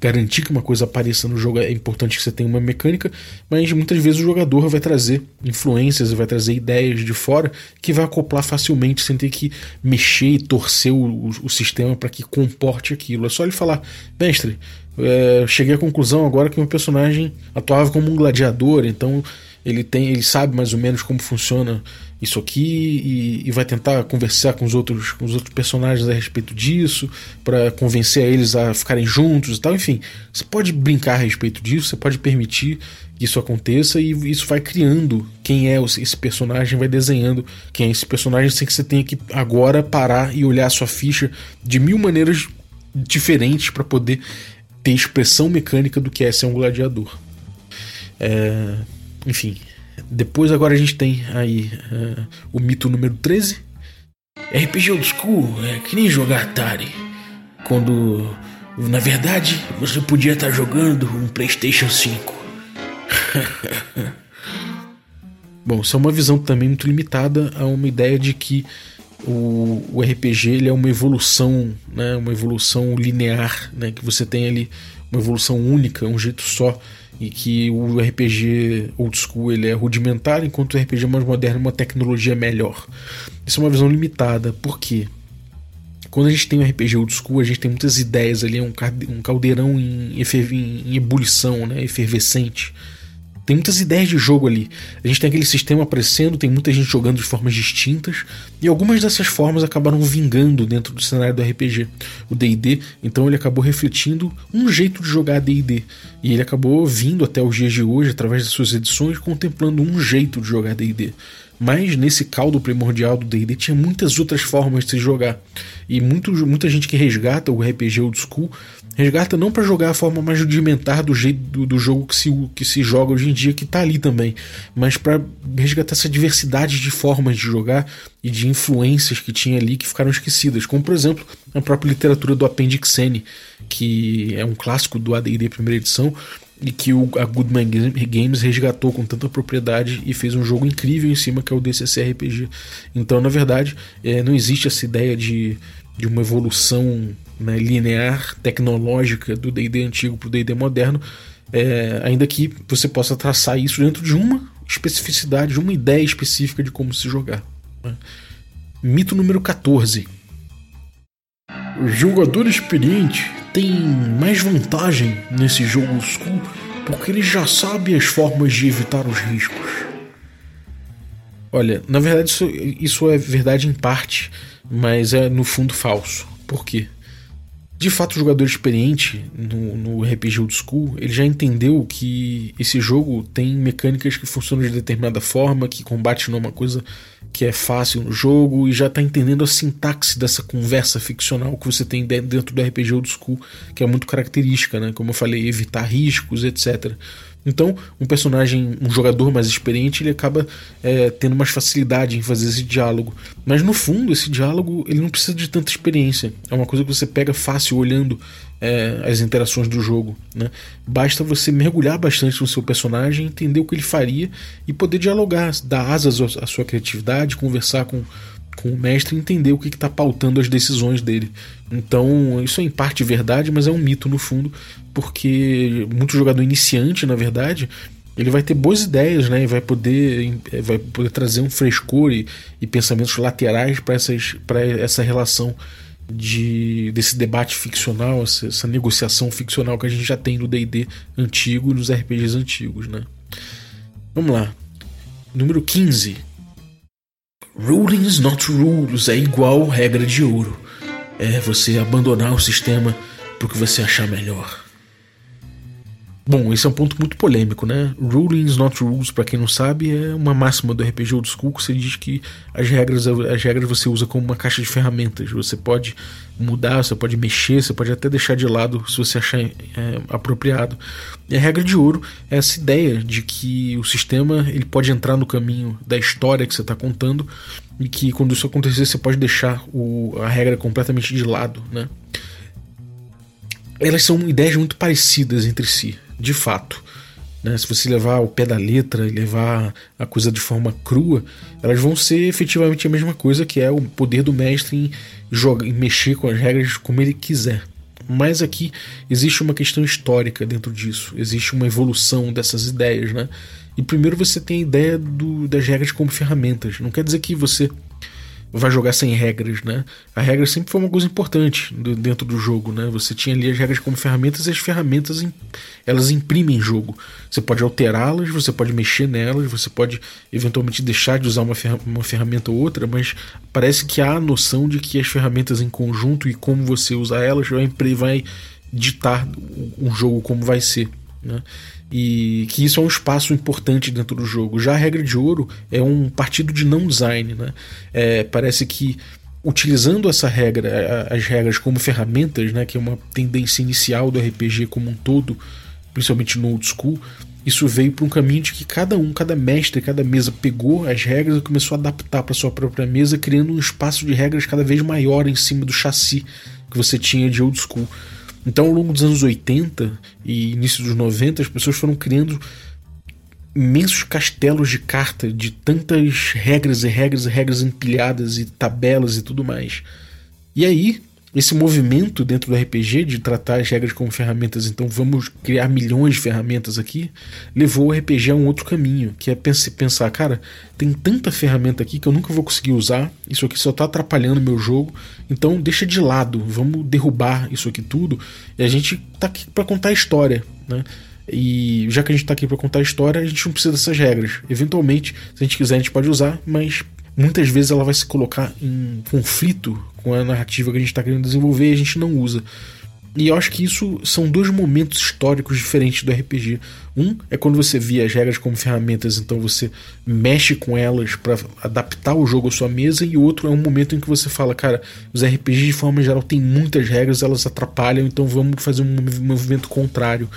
garantir que uma coisa apareça no jogo, é importante que você tenha uma mecânica, mas muitas vezes o jogador vai trazer influências, vai trazer ideias de fora que vai acoplar facilmente sem ter que mexer e torcer o, o, o sistema para que comporte aquilo. É só ele falar, mestre, é, cheguei à conclusão agora que meu personagem atuava como um gladiador, então ele tem, ele sabe mais ou menos como funciona isso aqui e, e vai tentar conversar com os outros, com os outros personagens a respeito disso para convencer eles a ficarem juntos e tal. Enfim, você pode brincar a respeito disso, você pode permitir que isso aconteça e isso vai criando quem é esse personagem, vai desenhando quem é esse personagem sem que você tenha que agora parar e olhar a sua ficha de mil maneiras diferentes para poder ter expressão mecânica do que é ser um gladiador. É, enfim, depois agora a gente tem aí uh, o mito número 13. RPG Old School é que nem jogar Atari. Quando, na verdade, você podia estar jogando um PlayStation 5. Bom, isso é uma visão também muito limitada a uma ideia de que o, o RPG ele é uma evolução, né, uma evolução linear, né, que você tem ali uma evolução única, um jeito só, e que o RPG old school ele é rudimentar, enquanto o RPG mais moderno é uma tecnologia melhor. Isso é uma visão limitada, por quê? Quando a gente tem um RPG old school, a gente tem muitas ideias ali, um caldeirão em, em ebulição, né, efervescente. Tem muitas ideias de jogo ali. A gente tem aquele sistema aparecendo, tem muita gente jogando de formas distintas, e algumas dessas formas acabaram vingando dentro do cenário do RPG, o DD. Então ele acabou refletindo um jeito de jogar DD. E ele acabou vindo até os dias de hoje, através das suas edições, contemplando um jeito de jogar DD. Mas nesse caldo primordial do D&D tinha muitas outras formas de se jogar. E muito, muita gente que resgata o RPG old school resgata não para jogar a forma mais rudimentar do jeito do, do, jogo que se, que se joga hoje em dia, que tá ali também, mas para resgatar essa diversidade de formas de jogar e de influências que tinha ali que ficaram esquecidas, como por exemplo a própria literatura do Appendix N, que é um clássico do AD&D primeira edição, e que o, a Goodman Games resgatou com tanta propriedade e fez um jogo incrível em cima que é o DCC RPG. Então, na verdade, é, não existe essa ideia de, de uma evolução né, linear tecnológica do D&D antigo para o D&D moderno, é, ainda que você possa traçar isso dentro de uma especificidade, de uma ideia específica de como se jogar. Né? Mito número 14. O jogador experiente tem mais vantagem nesse jogo school porque ele já sabe as formas de evitar os riscos. Olha, na verdade isso, isso é verdade em parte, mas é no fundo falso. Por quê? De fato, o jogador experiente no, no RPG Old School, ele já entendeu que esse jogo tem mecânicas que funcionam de determinada forma, que combate numa coisa que é fácil no jogo, e já está entendendo a sintaxe dessa conversa ficcional que você tem dentro do RPG Old School, que é muito característica, né? Como eu falei, evitar riscos, etc. Então, um personagem, um jogador mais experiente, ele acaba é, tendo mais facilidade em fazer esse diálogo. Mas no fundo, esse diálogo ele não precisa de tanta experiência. É uma coisa que você pega fácil olhando é, as interações do jogo. Né? Basta você mergulhar bastante no seu personagem, entender o que ele faria e poder dialogar, dar asas à sua criatividade, conversar com com o mestre entender o que está pautando as decisões dele. Então, isso é em parte verdade, mas é um mito no fundo, porque muito jogador iniciante, na verdade, ele vai ter boas ideias, né? E vai poder, vai poder trazer um frescor e, e pensamentos laterais para essa relação de, desse debate ficcional, essa, essa negociação ficcional que a gente já tem no DD antigo e nos RPGs antigos, né? Vamos lá. Número 15 Rulings not rules é igual regra de ouro. É você abandonar o sistema porque você achar melhor. Bom, esse é um ponto muito polêmico, né? Rulings not rules, para quem não sabe, é uma máxima do RPG Old School que você diz que as regras, as regras você usa como uma caixa de ferramentas. Você pode mudar, você pode mexer, você pode até deixar de lado se você achar é, apropriado. E a regra de ouro é essa ideia de que o sistema ele pode entrar no caminho da história que você está contando e que quando isso acontecer você pode deixar o, a regra completamente de lado, né? Elas são ideias muito parecidas entre si de fato. Né? Se você levar o pé da letra e levar a coisa de forma crua, elas vão ser efetivamente a mesma coisa, que é o poder do mestre em, jogar, em mexer com as regras como ele quiser. Mas aqui existe uma questão histórica dentro disso, existe uma evolução dessas ideias, né? E primeiro você tem a ideia do, das regras como ferramentas. Não quer dizer que você vai jogar sem regras, né? A regra sempre foi uma coisa importante dentro do jogo, né? Você tinha ali as regras como ferramentas e as ferramentas elas imprimem jogo. Você pode alterá-las, você pode mexer nelas, você pode eventualmente deixar de usar uma, uma ferramenta ou outra, mas parece que há a noção de que as ferramentas em conjunto e como você usa elas vai, vai ditar um jogo como vai ser, né? E que isso é um espaço importante dentro do jogo. Já a regra de ouro é um partido de não design, né? É, parece que utilizando essa regra, as regras como ferramentas, né, que é uma tendência inicial do RPG como um todo, principalmente no old school, isso veio para um caminho de que cada um, cada mestre, cada mesa pegou as regras e começou a adaptar para sua própria mesa, criando um espaço de regras cada vez maior em cima do chassi que você tinha de old school. Então, ao longo dos anos 80 e início dos 90, as pessoas foram criando imensos castelos de carta de tantas regras e regras e regras empilhadas e tabelas e tudo mais. E aí, esse movimento dentro do RPG de tratar as regras como ferramentas, então vamos criar milhões de ferramentas aqui, levou o RPG a um outro caminho, que é pensar, cara, tem tanta ferramenta aqui que eu nunca vou conseguir usar, isso aqui só está atrapalhando meu jogo, então deixa de lado, vamos derrubar isso aqui tudo e a gente tá aqui para contar a história, né? E já que a gente está aqui para contar a história, a gente não precisa dessas regras. Eventualmente, se a gente quiser, a gente pode usar, mas muitas vezes ela vai se colocar em conflito com a narrativa que a gente está querendo desenvolver e a gente não usa. E eu acho que isso são dois momentos históricos diferentes do RPG. Um é quando você via as regras como ferramentas, então você mexe com elas para adaptar o jogo à sua mesa, e outro é um momento em que você fala, cara, os RPGs de forma geral têm muitas regras, elas atrapalham, então vamos fazer um movimento contrário.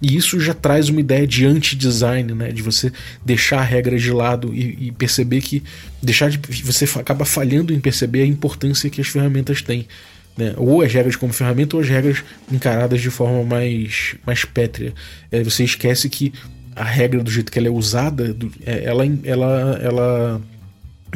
E isso já traz uma ideia de anti-design, né? De você deixar regras de lado e, e perceber que deixar de você acaba falhando em perceber a importância que as ferramentas têm. Né? Ou as regras como ferramenta ou as regras encaradas de forma mais, mais pétrea. É, você esquece que a regra do jeito que ela é usada, é, ela, ela, ela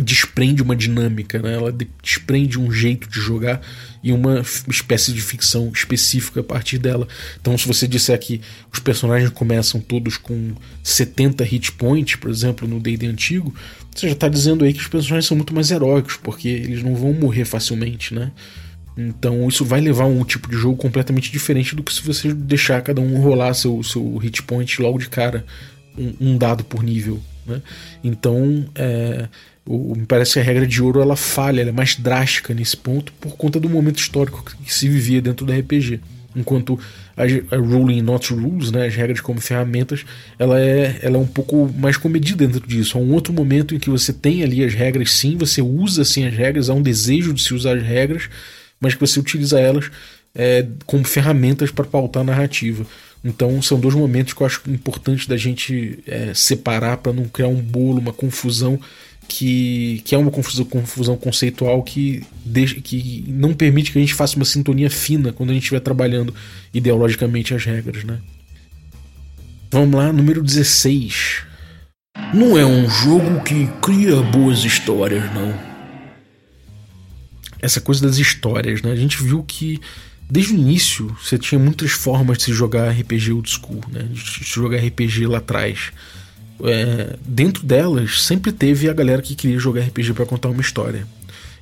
desprende uma dinâmica, né? ela desprende um jeito de jogar e uma espécie de ficção específica a partir dela. Então, se você disser que os personagens começam todos com 70 hit points, por exemplo, no D&D antigo, você já está dizendo aí que os personagens são muito mais heróicos, porque eles não vão morrer facilmente, né? Então isso vai levar a um tipo de jogo completamente diferente do que se você deixar cada um rolar seu, seu hit point logo de cara, um, um dado por nível. Né? Então é, o, me parece que a regra de ouro ela falha, ela é mais drástica nesse ponto por conta do momento histórico que se vivia dentro do RPG. Enquanto a, a Ruling Not Rules, né, as regras como ferramentas, ela é, ela é um pouco mais comedida dentro disso. Há um outro momento em que você tem ali as regras, sim, você usa sim as regras, há um desejo de se usar as regras, mas que você utiliza elas é, como ferramentas para pautar a narrativa. Então são dois momentos que eu acho importante da gente é, separar para não criar um bolo, uma confusão que, que é uma confusão, confusão conceitual que, deixa, que não permite que a gente faça uma sintonia fina quando a gente estiver trabalhando ideologicamente as regras. Né? Vamos lá, número 16. Não é um jogo que cria boas histórias, não essa coisa das histórias, né? A gente viu que desde o início você tinha muitas formas de se jogar RPG old school, né? De se jogar RPG lá atrás. É, dentro delas sempre teve a galera que queria jogar RPG para contar uma história.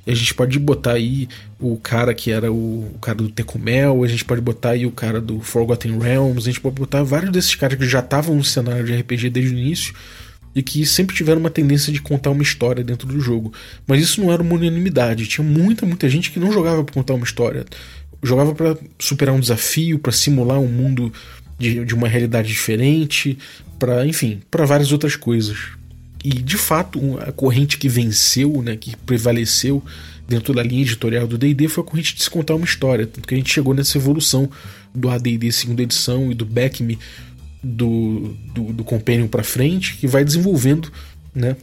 E a gente pode botar aí o cara que era o, o, cara do Tecumel, a gente pode botar aí o cara do Forgotten Realms, a gente pode botar vários desses caras que já estavam no cenário de RPG desde o início e que sempre tiveram uma tendência de contar uma história dentro do jogo. Mas isso não era uma unanimidade. Tinha muita, muita gente que não jogava para contar uma história. Jogava para superar um desafio, para simular um mundo de, de uma realidade diferente, para, enfim, para várias outras coisas. E de fato, a corrente que venceu, né, que prevaleceu dentro da linha editorial do D&D foi a corrente de se contar uma história, tanto que a gente chegou nessa evolução do AD&D segunda edição e do Back Me do, do, do Companion para frente, que vai desenvolvendo, né?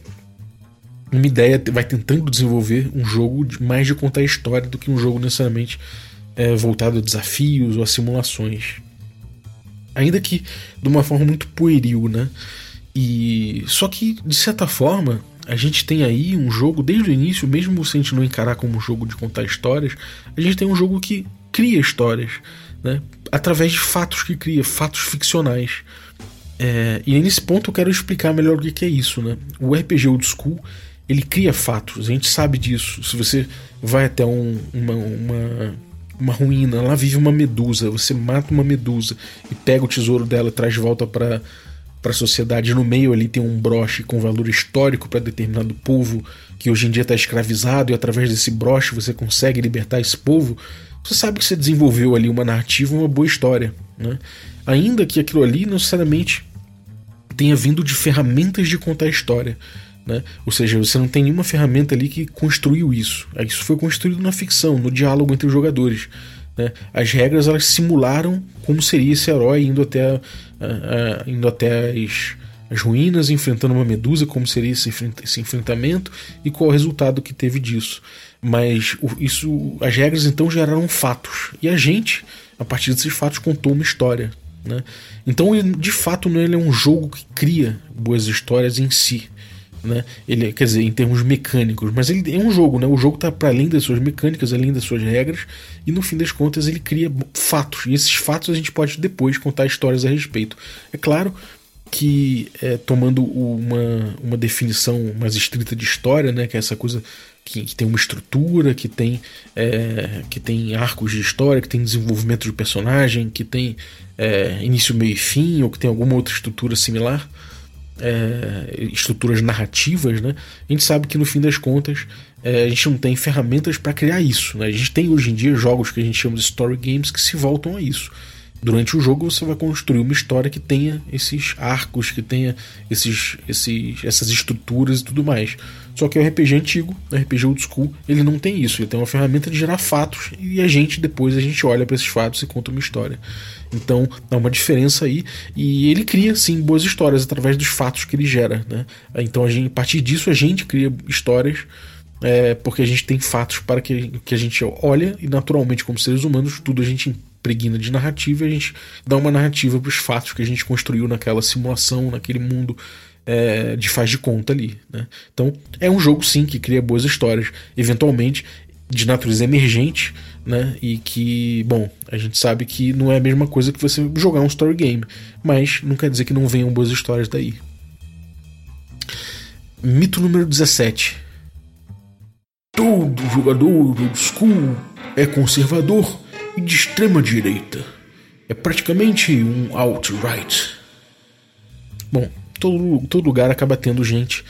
Uma ideia, vai tentando desenvolver um jogo mais de contar história do que um jogo necessariamente é, voltado a desafios ou a simulações. Ainda que de uma forma muito pueril, né? E só que de certa forma a gente tem aí um jogo desde o início, mesmo se a gente não encarar como um jogo de contar histórias, a gente tem um jogo que cria histórias né? através de fatos que cria, fatos ficcionais. É, e nesse ponto eu quero explicar melhor o que é isso. Né? O RPG Old School ele cria fatos, a gente sabe disso. Se você vai até um, uma, uma, uma ruína, lá vive uma medusa, você mata uma medusa e pega o tesouro dela e traz de volta para para a sociedade. No meio ali tem um broche com valor histórico para determinado povo que hoje em dia está escravizado, e através desse broche você consegue libertar esse povo você sabe que você desenvolveu ali uma narrativa, uma boa história. Né? Ainda que aquilo ali não necessariamente tenha vindo de ferramentas de contar a história. Né? Ou seja, você não tem nenhuma ferramenta ali que construiu isso. Isso foi construído na ficção, no diálogo entre os jogadores. Né? As regras elas simularam como seria esse herói indo até, a, a, indo até as, as ruínas, enfrentando uma medusa, como seria esse, esse enfrentamento e qual o resultado que teve disso. Mas isso, as regras então geraram fatos. E a gente, a partir desses fatos, contou uma história. Né? Então, de fato, ele é um jogo que cria boas histórias em si. Né? Ele, quer dizer, em termos mecânicos, mas ele é um jogo, né? O jogo está para além das suas mecânicas, além das suas regras, e no fim das contas ele cria fatos. E esses fatos a gente pode depois contar histórias a respeito. É claro que é, tomando uma, uma definição mais estrita de história, né, que é essa coisa que, que, tem uma estrutura, que tem, é, que tem arcos de história, que tem desenvolvimento de personagem, que tem é, início, meio e fim, ou que tem alguma outra estrutura similar, é, estruturas narrativas, né? A gente sabe que no fim das contas é, a gente não tem ferramentas para criar isso. Né? A gente tem hoje em dia jogos que a gente chama de story games que se voltam a isso durante o jogo você vai construir uma história que tenha esses arcos, que tenha esses, esses, essas estruturas e tudo mais. Só que o RPG antigo, o RPG old school, ele não tem isso. Ele tem uma ferramenta de gerar fatos e a gente depois a gente olha para esses fatos e conta uma história. Então dá uma diferença aí e ele cria sim boas histórias através dos fatos que ele gera. Né? Então a, gente, a partir disso a gente cria histórias é, porque a gente tem fatos para que, que a gente olha e naturalmente como seres humanos tudo a gente pregna de narrativa e a gente dá uma narrativa para os fatos que a gente construiu naquela simulação, naquele mundo é, de faz de conta ali. Né? Então é um jogo sim que cria boas histórias, eventualmente de natureza emergente, né? E que, bom, a gente sabe que não é a mesma coisa que você jogar um story game, mas não quer dizer que não venham boas histórias daí. Mito número 17. Todo jogador old school é conservador e de extrema direita. É praticamente um alt-right. Bom, todo, todo lugar acaba tendo gente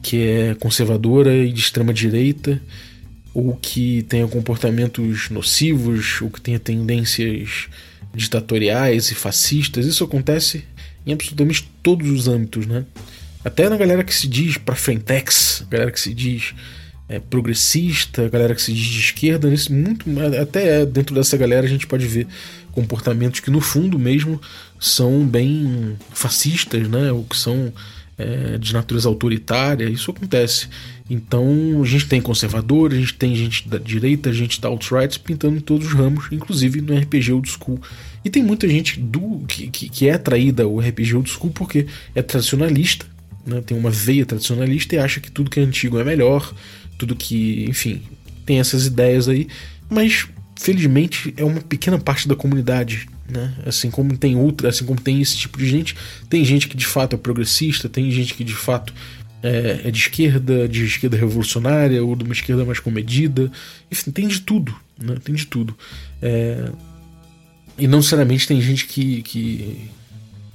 que é conservadora e de extrema direita, ou que tenha comportamentos nocivos, ou que tenha tendências ditatoriais e fascistas. Isso acontece em absolutamente todos os âmbitos, né? Até na galera que se diz para frentex, galera que se diz é, progressista, galera que se diz de esquerda, nesse, muito, até dentro dessa galera a gente pode ver comportamentos que no fundo mesmo são bem fascistas, né? Ou que são é, de natureza autoritária, isso acontece. Então a gente tem conservador, a gente tem gente da direita, gente da alt-right pintando em todos os ramos, inclusive no RPG Old School. E tem muita gente do que, que, que é atraída ao RPG Old School porque é tradicionalista, né? tem uma veia tradicionalista e acha que tudo que é antigo é melhor, tudo que, enfim, tem essas ideias aí, mas felizmente é uma pequena parte da comunidade, né? Assim como tem outra, assim como tem esse tipo de gente, tem gente que de fato é progressista, tem gente que de fato é, é de esquerda, de esquerda revolucionária ou de uma esquerda mais comedida, enfim, tem de tudo, né? Tem de tudo. É... E não necessariamente tem gente que, que,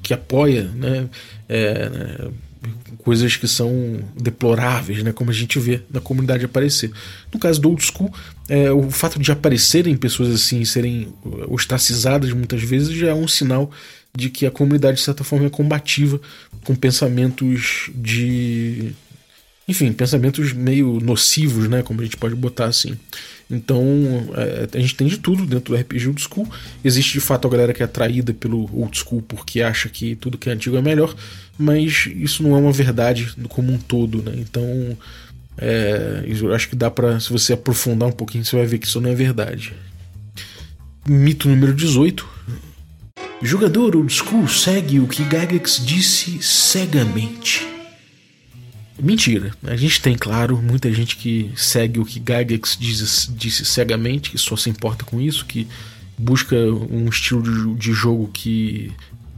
que apoia, né? É, né? Coisas que são deploráveis, né, como a gente vê na comunidade aparecer. No caso do Old School, é, o fato de aparecerem pessoas assim, serem ostracizadas muitas vezes, já é um sinal de que a comunidade, de certa forma, é combativa com pensamentos de. Enfim, pensamentos meio nocivos, né? Como a gente pode botar assim. Então, é, a gente tem de tudo dentro do RPG Old School. Existe de fato a galera que é atraída pelo Old School porque acha que tudo que é antigo é melhor mas isso não é uma verdade como um todo, né? Então, é, eu acho que dá para se você aprofundar um pouquinho, você vai ver que isso não é verdade. Mito número 18. Jogador old school segue o que Gygax disse cegamente. Mentira. A gente tem, claro, muita gente que segue o que Gygax disse, disse cegamente, que só se importa com isso, que busca um estilo de, de jogo que,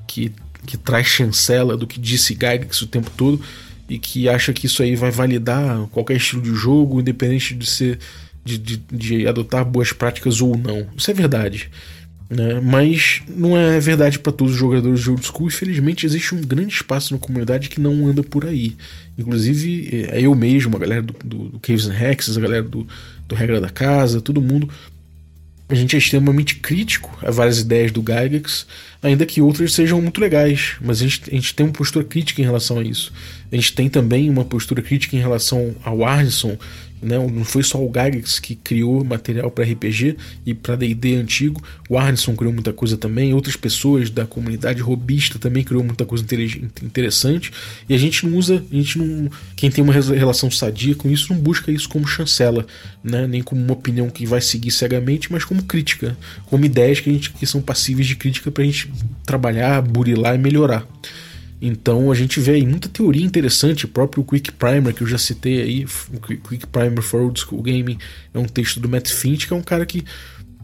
que que traz chancela do que disse Gygax o tempo todo e que acha que isso aí vai validar qualquer estilo de jogo, independente de ser de, de, de adotar boas práticas ou não. Isso é verdade. Né? Mas não é verdade para todos os jogadores de old school. Infelizmente, existe um grande espaço na comunidade que não anda por aí. Inclusive, é eu mesmo, a galera do, do, do Caves and Hexes, a galera do, do Regra da Casa, todo mundo a gente é extremamente crítico a várias ideias do Gygax, ainda que outras sejam muito legais, mas a gente, a gente tem uma postura crítica em relação a isso. A gente tem também uma postura crítica em relação ao Arneson né? Não foi só o Gygax que criou material para RPG e para D&D antigo. O Arneson criou muita coisa também. Outras pessoas da comunidade robista também criou muita coisa interessante. E a gente não usa, a gente não, quem tem uma relação sadia com isso não busca isso como chancela, né? Nem como uma opinião que vai seguir cegamente, mas como crítica, como ideias que a gente que são passíveis de crítica para a gente trabalhar, burilar e melhorar. Então a gente vê aí muita teoria interessante, o próprio Quick Primer que eu já citei aí, Quick Primer for Old School Gaming, é um texto do Matt Finch, que é um cara que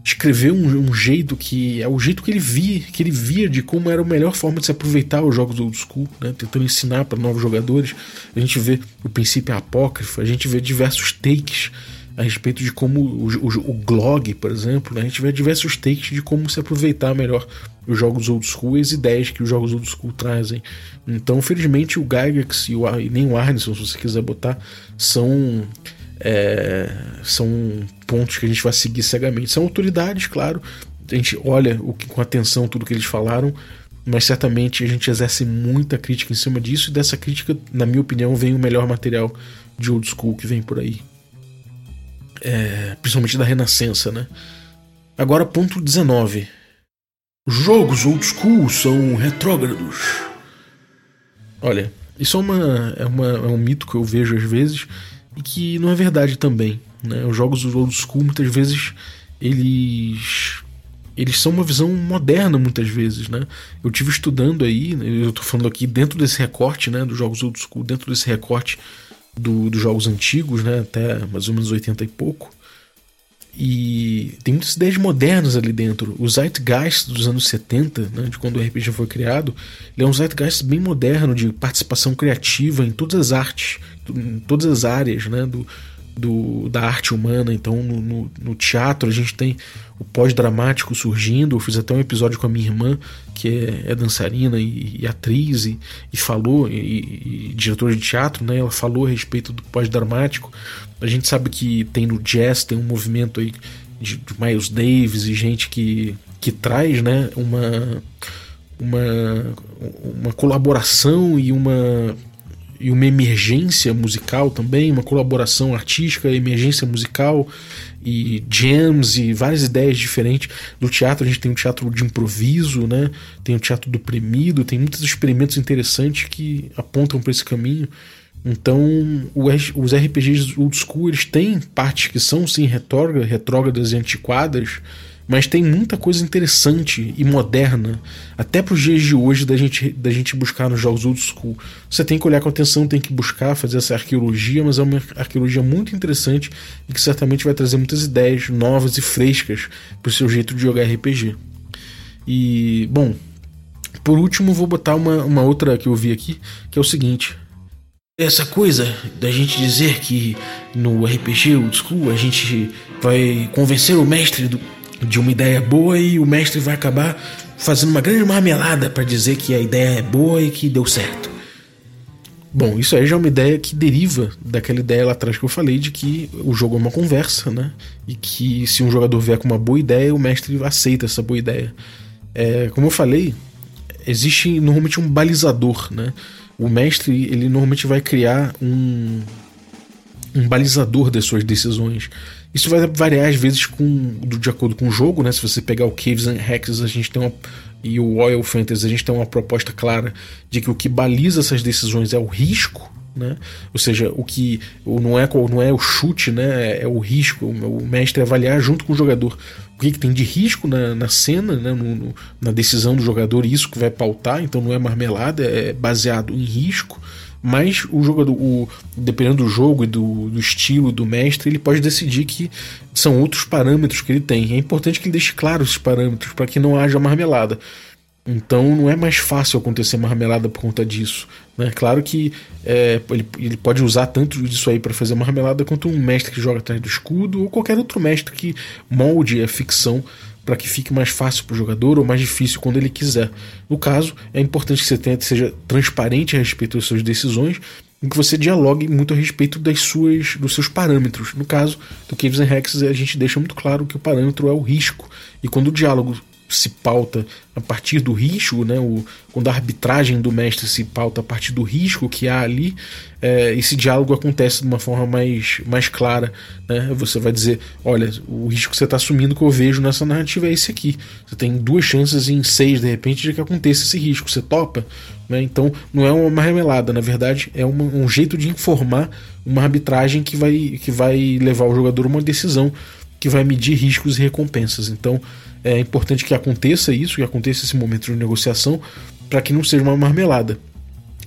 escreveu um, um, jeito que é o jeito que ele via, que ele via de como era a melhor forma de se aproveitar os jogos old school, né? tentando ensinar para novos jogadores. A gente vê o princípio apócrifo, a gente vê diversos takes a respeito de como o, o, o GLOG, por exemplo, né? a gente vê diversos takes de como se aproveitar melhor os jogos old school e as ideias que os jogos old school trazem. Então, felizmente, o Gygax e, o, e nem o Arneson, se você quiser botar, são é, são pontos que a gente vai seguir cegamente. São autoridades, claro, a gente olha o que, com atenção tudo que eles falaram, mas certamente a gente exerce muita crítica em cima disso, e dessa crítica, na minha opinião, vem o melhor material de old school que vem por aí. É, principalmente da Renascença, né? Agora, ponto 19. Jogos old school são retrógrados. Olha, isso é, uma, é, uma, é um mito que eu vejo às vezes, e que não é verdade também. Né? Os jogos old school muitas vezes eles eles são uma visão moderna muitas vezes, né? Eu tive estudando aí, eu estou falando aqui dentro desse recorte, né, dos jogos old school, dentro desse recorte do, dos jogos antigos, né, até mais ou menos 80 e pouco. E tem muitas ideias modernas ali dentro. O Zeitgeist dos anos 70, né, de quando o RPG foi criado, ele é um Zeitgeist bem moderno, de participação criativa em todas as artes, em todas as áreas né, do, do, da arte humana. Então, no, no, no teatro, a gente tem o pós-dramático surgindo. Eu fiz até um episódio com a minha irmã, que é, é dançarina e, e, atriz, e, e falou, e, e, diretora de teatro, né? Ela falou a respeito do pós-dramático. A gente sabe que tem no jazz, tem um movimento aí de, de Miles Davis e gente que, que traz, né? Uma, uma, uma colaboração e uma e uma emergência musical também, uma colaboração artística, emergência musical e jams e várias ideias diferentes. Do teatro a gente tem um teatro de improviso, né? Tem o teatro deprimido, tem muitos experimentos interessantes que apontam para esse caminho. Então, os RPGs old school eles têm partes que são sim retrógradas e antiquadas, mas tem muita coisa interessante e moderna, até para os dias de hoje, da gente, da gente buscar nos jogos old school. Você tem que olhar com atenção, tem que buscar fazer essa arqueologia, mas é uma arqueologia muito interessante e que certamente vai trazer muitas ideias novas e frescas para o seu jeito de jogar RPG. E, bom, por último, vou botar uma, uma outra que eu vi aqui, que é o seguinte. Essa coisa da gente dizer que no RPG Old School a gente vai convencer o mestre do, de uma ideia boa e o mestre vai acabar fazendo uma grande marmelada para dizer que a ideia é boa e que deu certo. Bom, isso aí já é uma ideia que deriva daquela ideia lá atrás que eu falei de que o jogo é uma conversa, né? E que se um jogador vier com uma boa ideia, o mestre aceita essa boa ideia. É, como eu falei, existe normalmente um balizador, né? O mestre ele normalmente vai criar um, um balizador das suas decisões. Isso vai variar às vezes com, de acordo com o jogo, né? Se você pegar o Caves and Hexes, a gente tem uma, e o Oil Fantasy, a gente tem uma proposta clara de que o que baliza essas decisões é o risco, né? Ou seja, o que não é, não é o chute, né? é o risco. O mestre avaliar junto com o jogador o que, que tem de risco na, na cena, né? No, no, na decisão do jogador, isso que vai pautar. Então não é marmelada, é baseado em risco mas o jogador, o, dependendo do jogo e do, do, estilo do mestre, ele pode decidir que são outros parâmetros que ele tem. É importante que ele deixe claro esses parâmetros para que não haja marmelada. Então não é mais fácil acontecer marmelada por conta disso. Né? Claro que é, ele, ele, pode usar tanto disso aí para fazer marmelada quanto um mestre que joga atrás do escudo ou qualquer outro mestre que molde a ficção para que fique mais fácil para o jogador ou mais difícil quando ele quiser. No caso, é importante que você tenha, seja transparente a respeito das suas decisões e que você dialogue muito a respeito das suas, dos seus parâmetros. No caso do Caves and Hexes, a gente deixa muito claro que o parâmetro é o risco. E quando o diálogo se pauta a partir do risco, né? O, quando a arbitragem do mestre se pauta a partir do risco que há ali, é, esse diálogo acontece de uma forma mais, mais clara. Né? Você vai dizer: olha, o risco que você está assumindo que eu vejo nessa narrativa é esse aqui. Você tem duas chances em seis, de repente, de que aconteça esse risco. Você topa? Né? Então, não é uma remelada, na verdade, é uma, um jeito de informar uma arbitragem que vai, que vai levar o jogador a uma decisão que vai medir riscos e recompensas. Então, é importante que aconteça isso, que aconteça esse momento de negociação, para que não seja uma marmelada.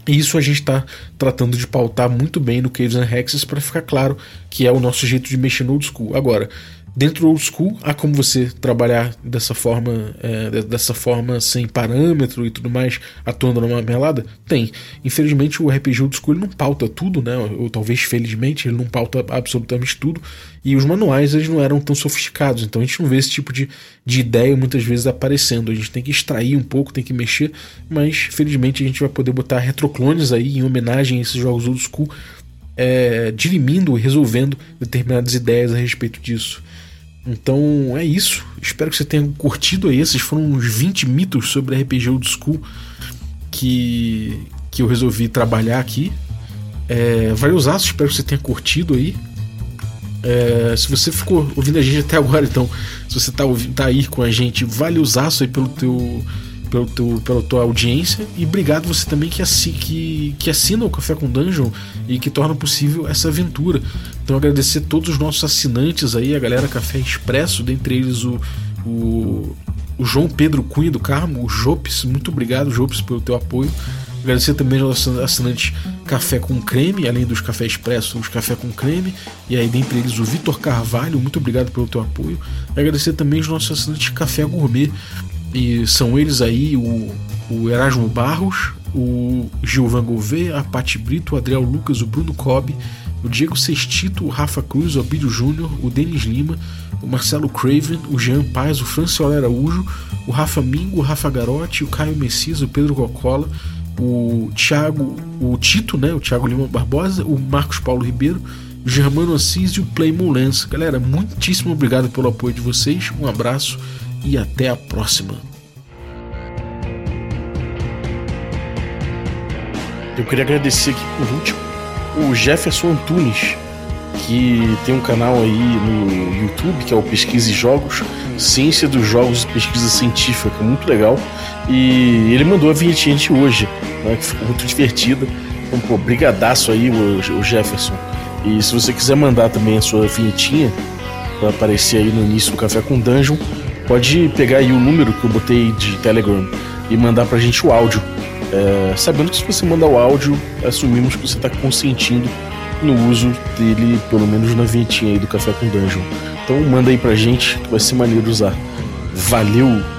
E isso a gente está tratando de pautar muito bem no Caves and Hexes para ficar claro que é o nosso jeito de mexer no old school. Agora, Dentro do old school, há como você trabalhar dessa forma, é, dessa forma sem parâmetro e tudo mais, atuando numa melada? Tem. Infelizmente, o RPG old school não pauta tudo, né? Ou talvez felizmente, ele não pauta absolutamente tudo. E os manuais eles não eram tão sofisticados, então a gente não vê esse tipo de, de ideia muitas vezes aparecendo. A gente tem que extrair um pouco, tem que mexer, mas felizmente a gente vai poder botar retroclones aí em homenagem a esses jogos old school, é, dirimindo e resolvendo determinadas ideias a respeito disso. Então é isso. Espero que você tenha curtido aí. Esses foram uns 20 mitos sobre RPG Old School que, que eu resolvi trabalhar aqui. É, vai usar, espero que você tenha curtido aí. É, se você ficou ouvindo a gente até agora, então, se você está tá aí com a gente, vale usar isso aí pelo teu pelo teu, pela tua audiência e obrigado você também que, assi, que, que assina o Café com Dungeon e que torna possível essa aventura. Então agradecer todos os nossos assinantes aí, a galera Café Expresso, dentre eles o, o, o João Pedro Cunha do Carmo, o Jopes, muito obrigado Jopes pelo teu apoio. Agradecer também aos assinantes Café com Creme, além dos Café Expresso, os Café com Creme, e aí dentre eles o Vitor Carvalho, muito obrigado pelo teu apoio. Agradecer também os nossos assinantes Café Gourmet, e são eles aí o, o Erasmo Barros, o Gilvan Gouveia, a Pati Brito, o Adriel Lucas, o Bruno Cobb, o Diego Sextito, o Rafa Cruz, o Abílio Júnior, o Denis Lima, o Marcelo Craven, o Jean Paz, o Franciola Araújo, o Rafa Mingo, o Rafa Garotti, o Caio Messias, o Pedro Cocola, o Thiago, o Tito, né, o Thiago Lima Barbosa, o Marcos Paulo Ribeiro, o Germano Assis e o Playmon Lance. Galera, muitíssimo obrigado pelo apoio de vocês, um abraço e até a próxima. Eu queria agradecer aqui por último o Jefferson Antunes, que tem um canal aí no YouTube que é o Pesquisa e Jogos, Ciência dos Jogos e Pesquisa Científica, muito legal. E ele mandou a vinhetinha de hoje, né, que ficou muito divertida. Então, pô, brigadaço aí, o Jefferson. E se você quiser mandar também a sua vinhetinha para aparecer aí no início do Café com Dungeon, pode pegar aí o número que eu botei de Telegram e mandar pra gente o áudio. É, sabendo que se você mandar o áudio, assumimos que você está consentindo no uso dele, pelo menos na vinhetinha aí do Café com Dungeon. Então manda aí pra gente que vai ser maneiro usar. Valeu!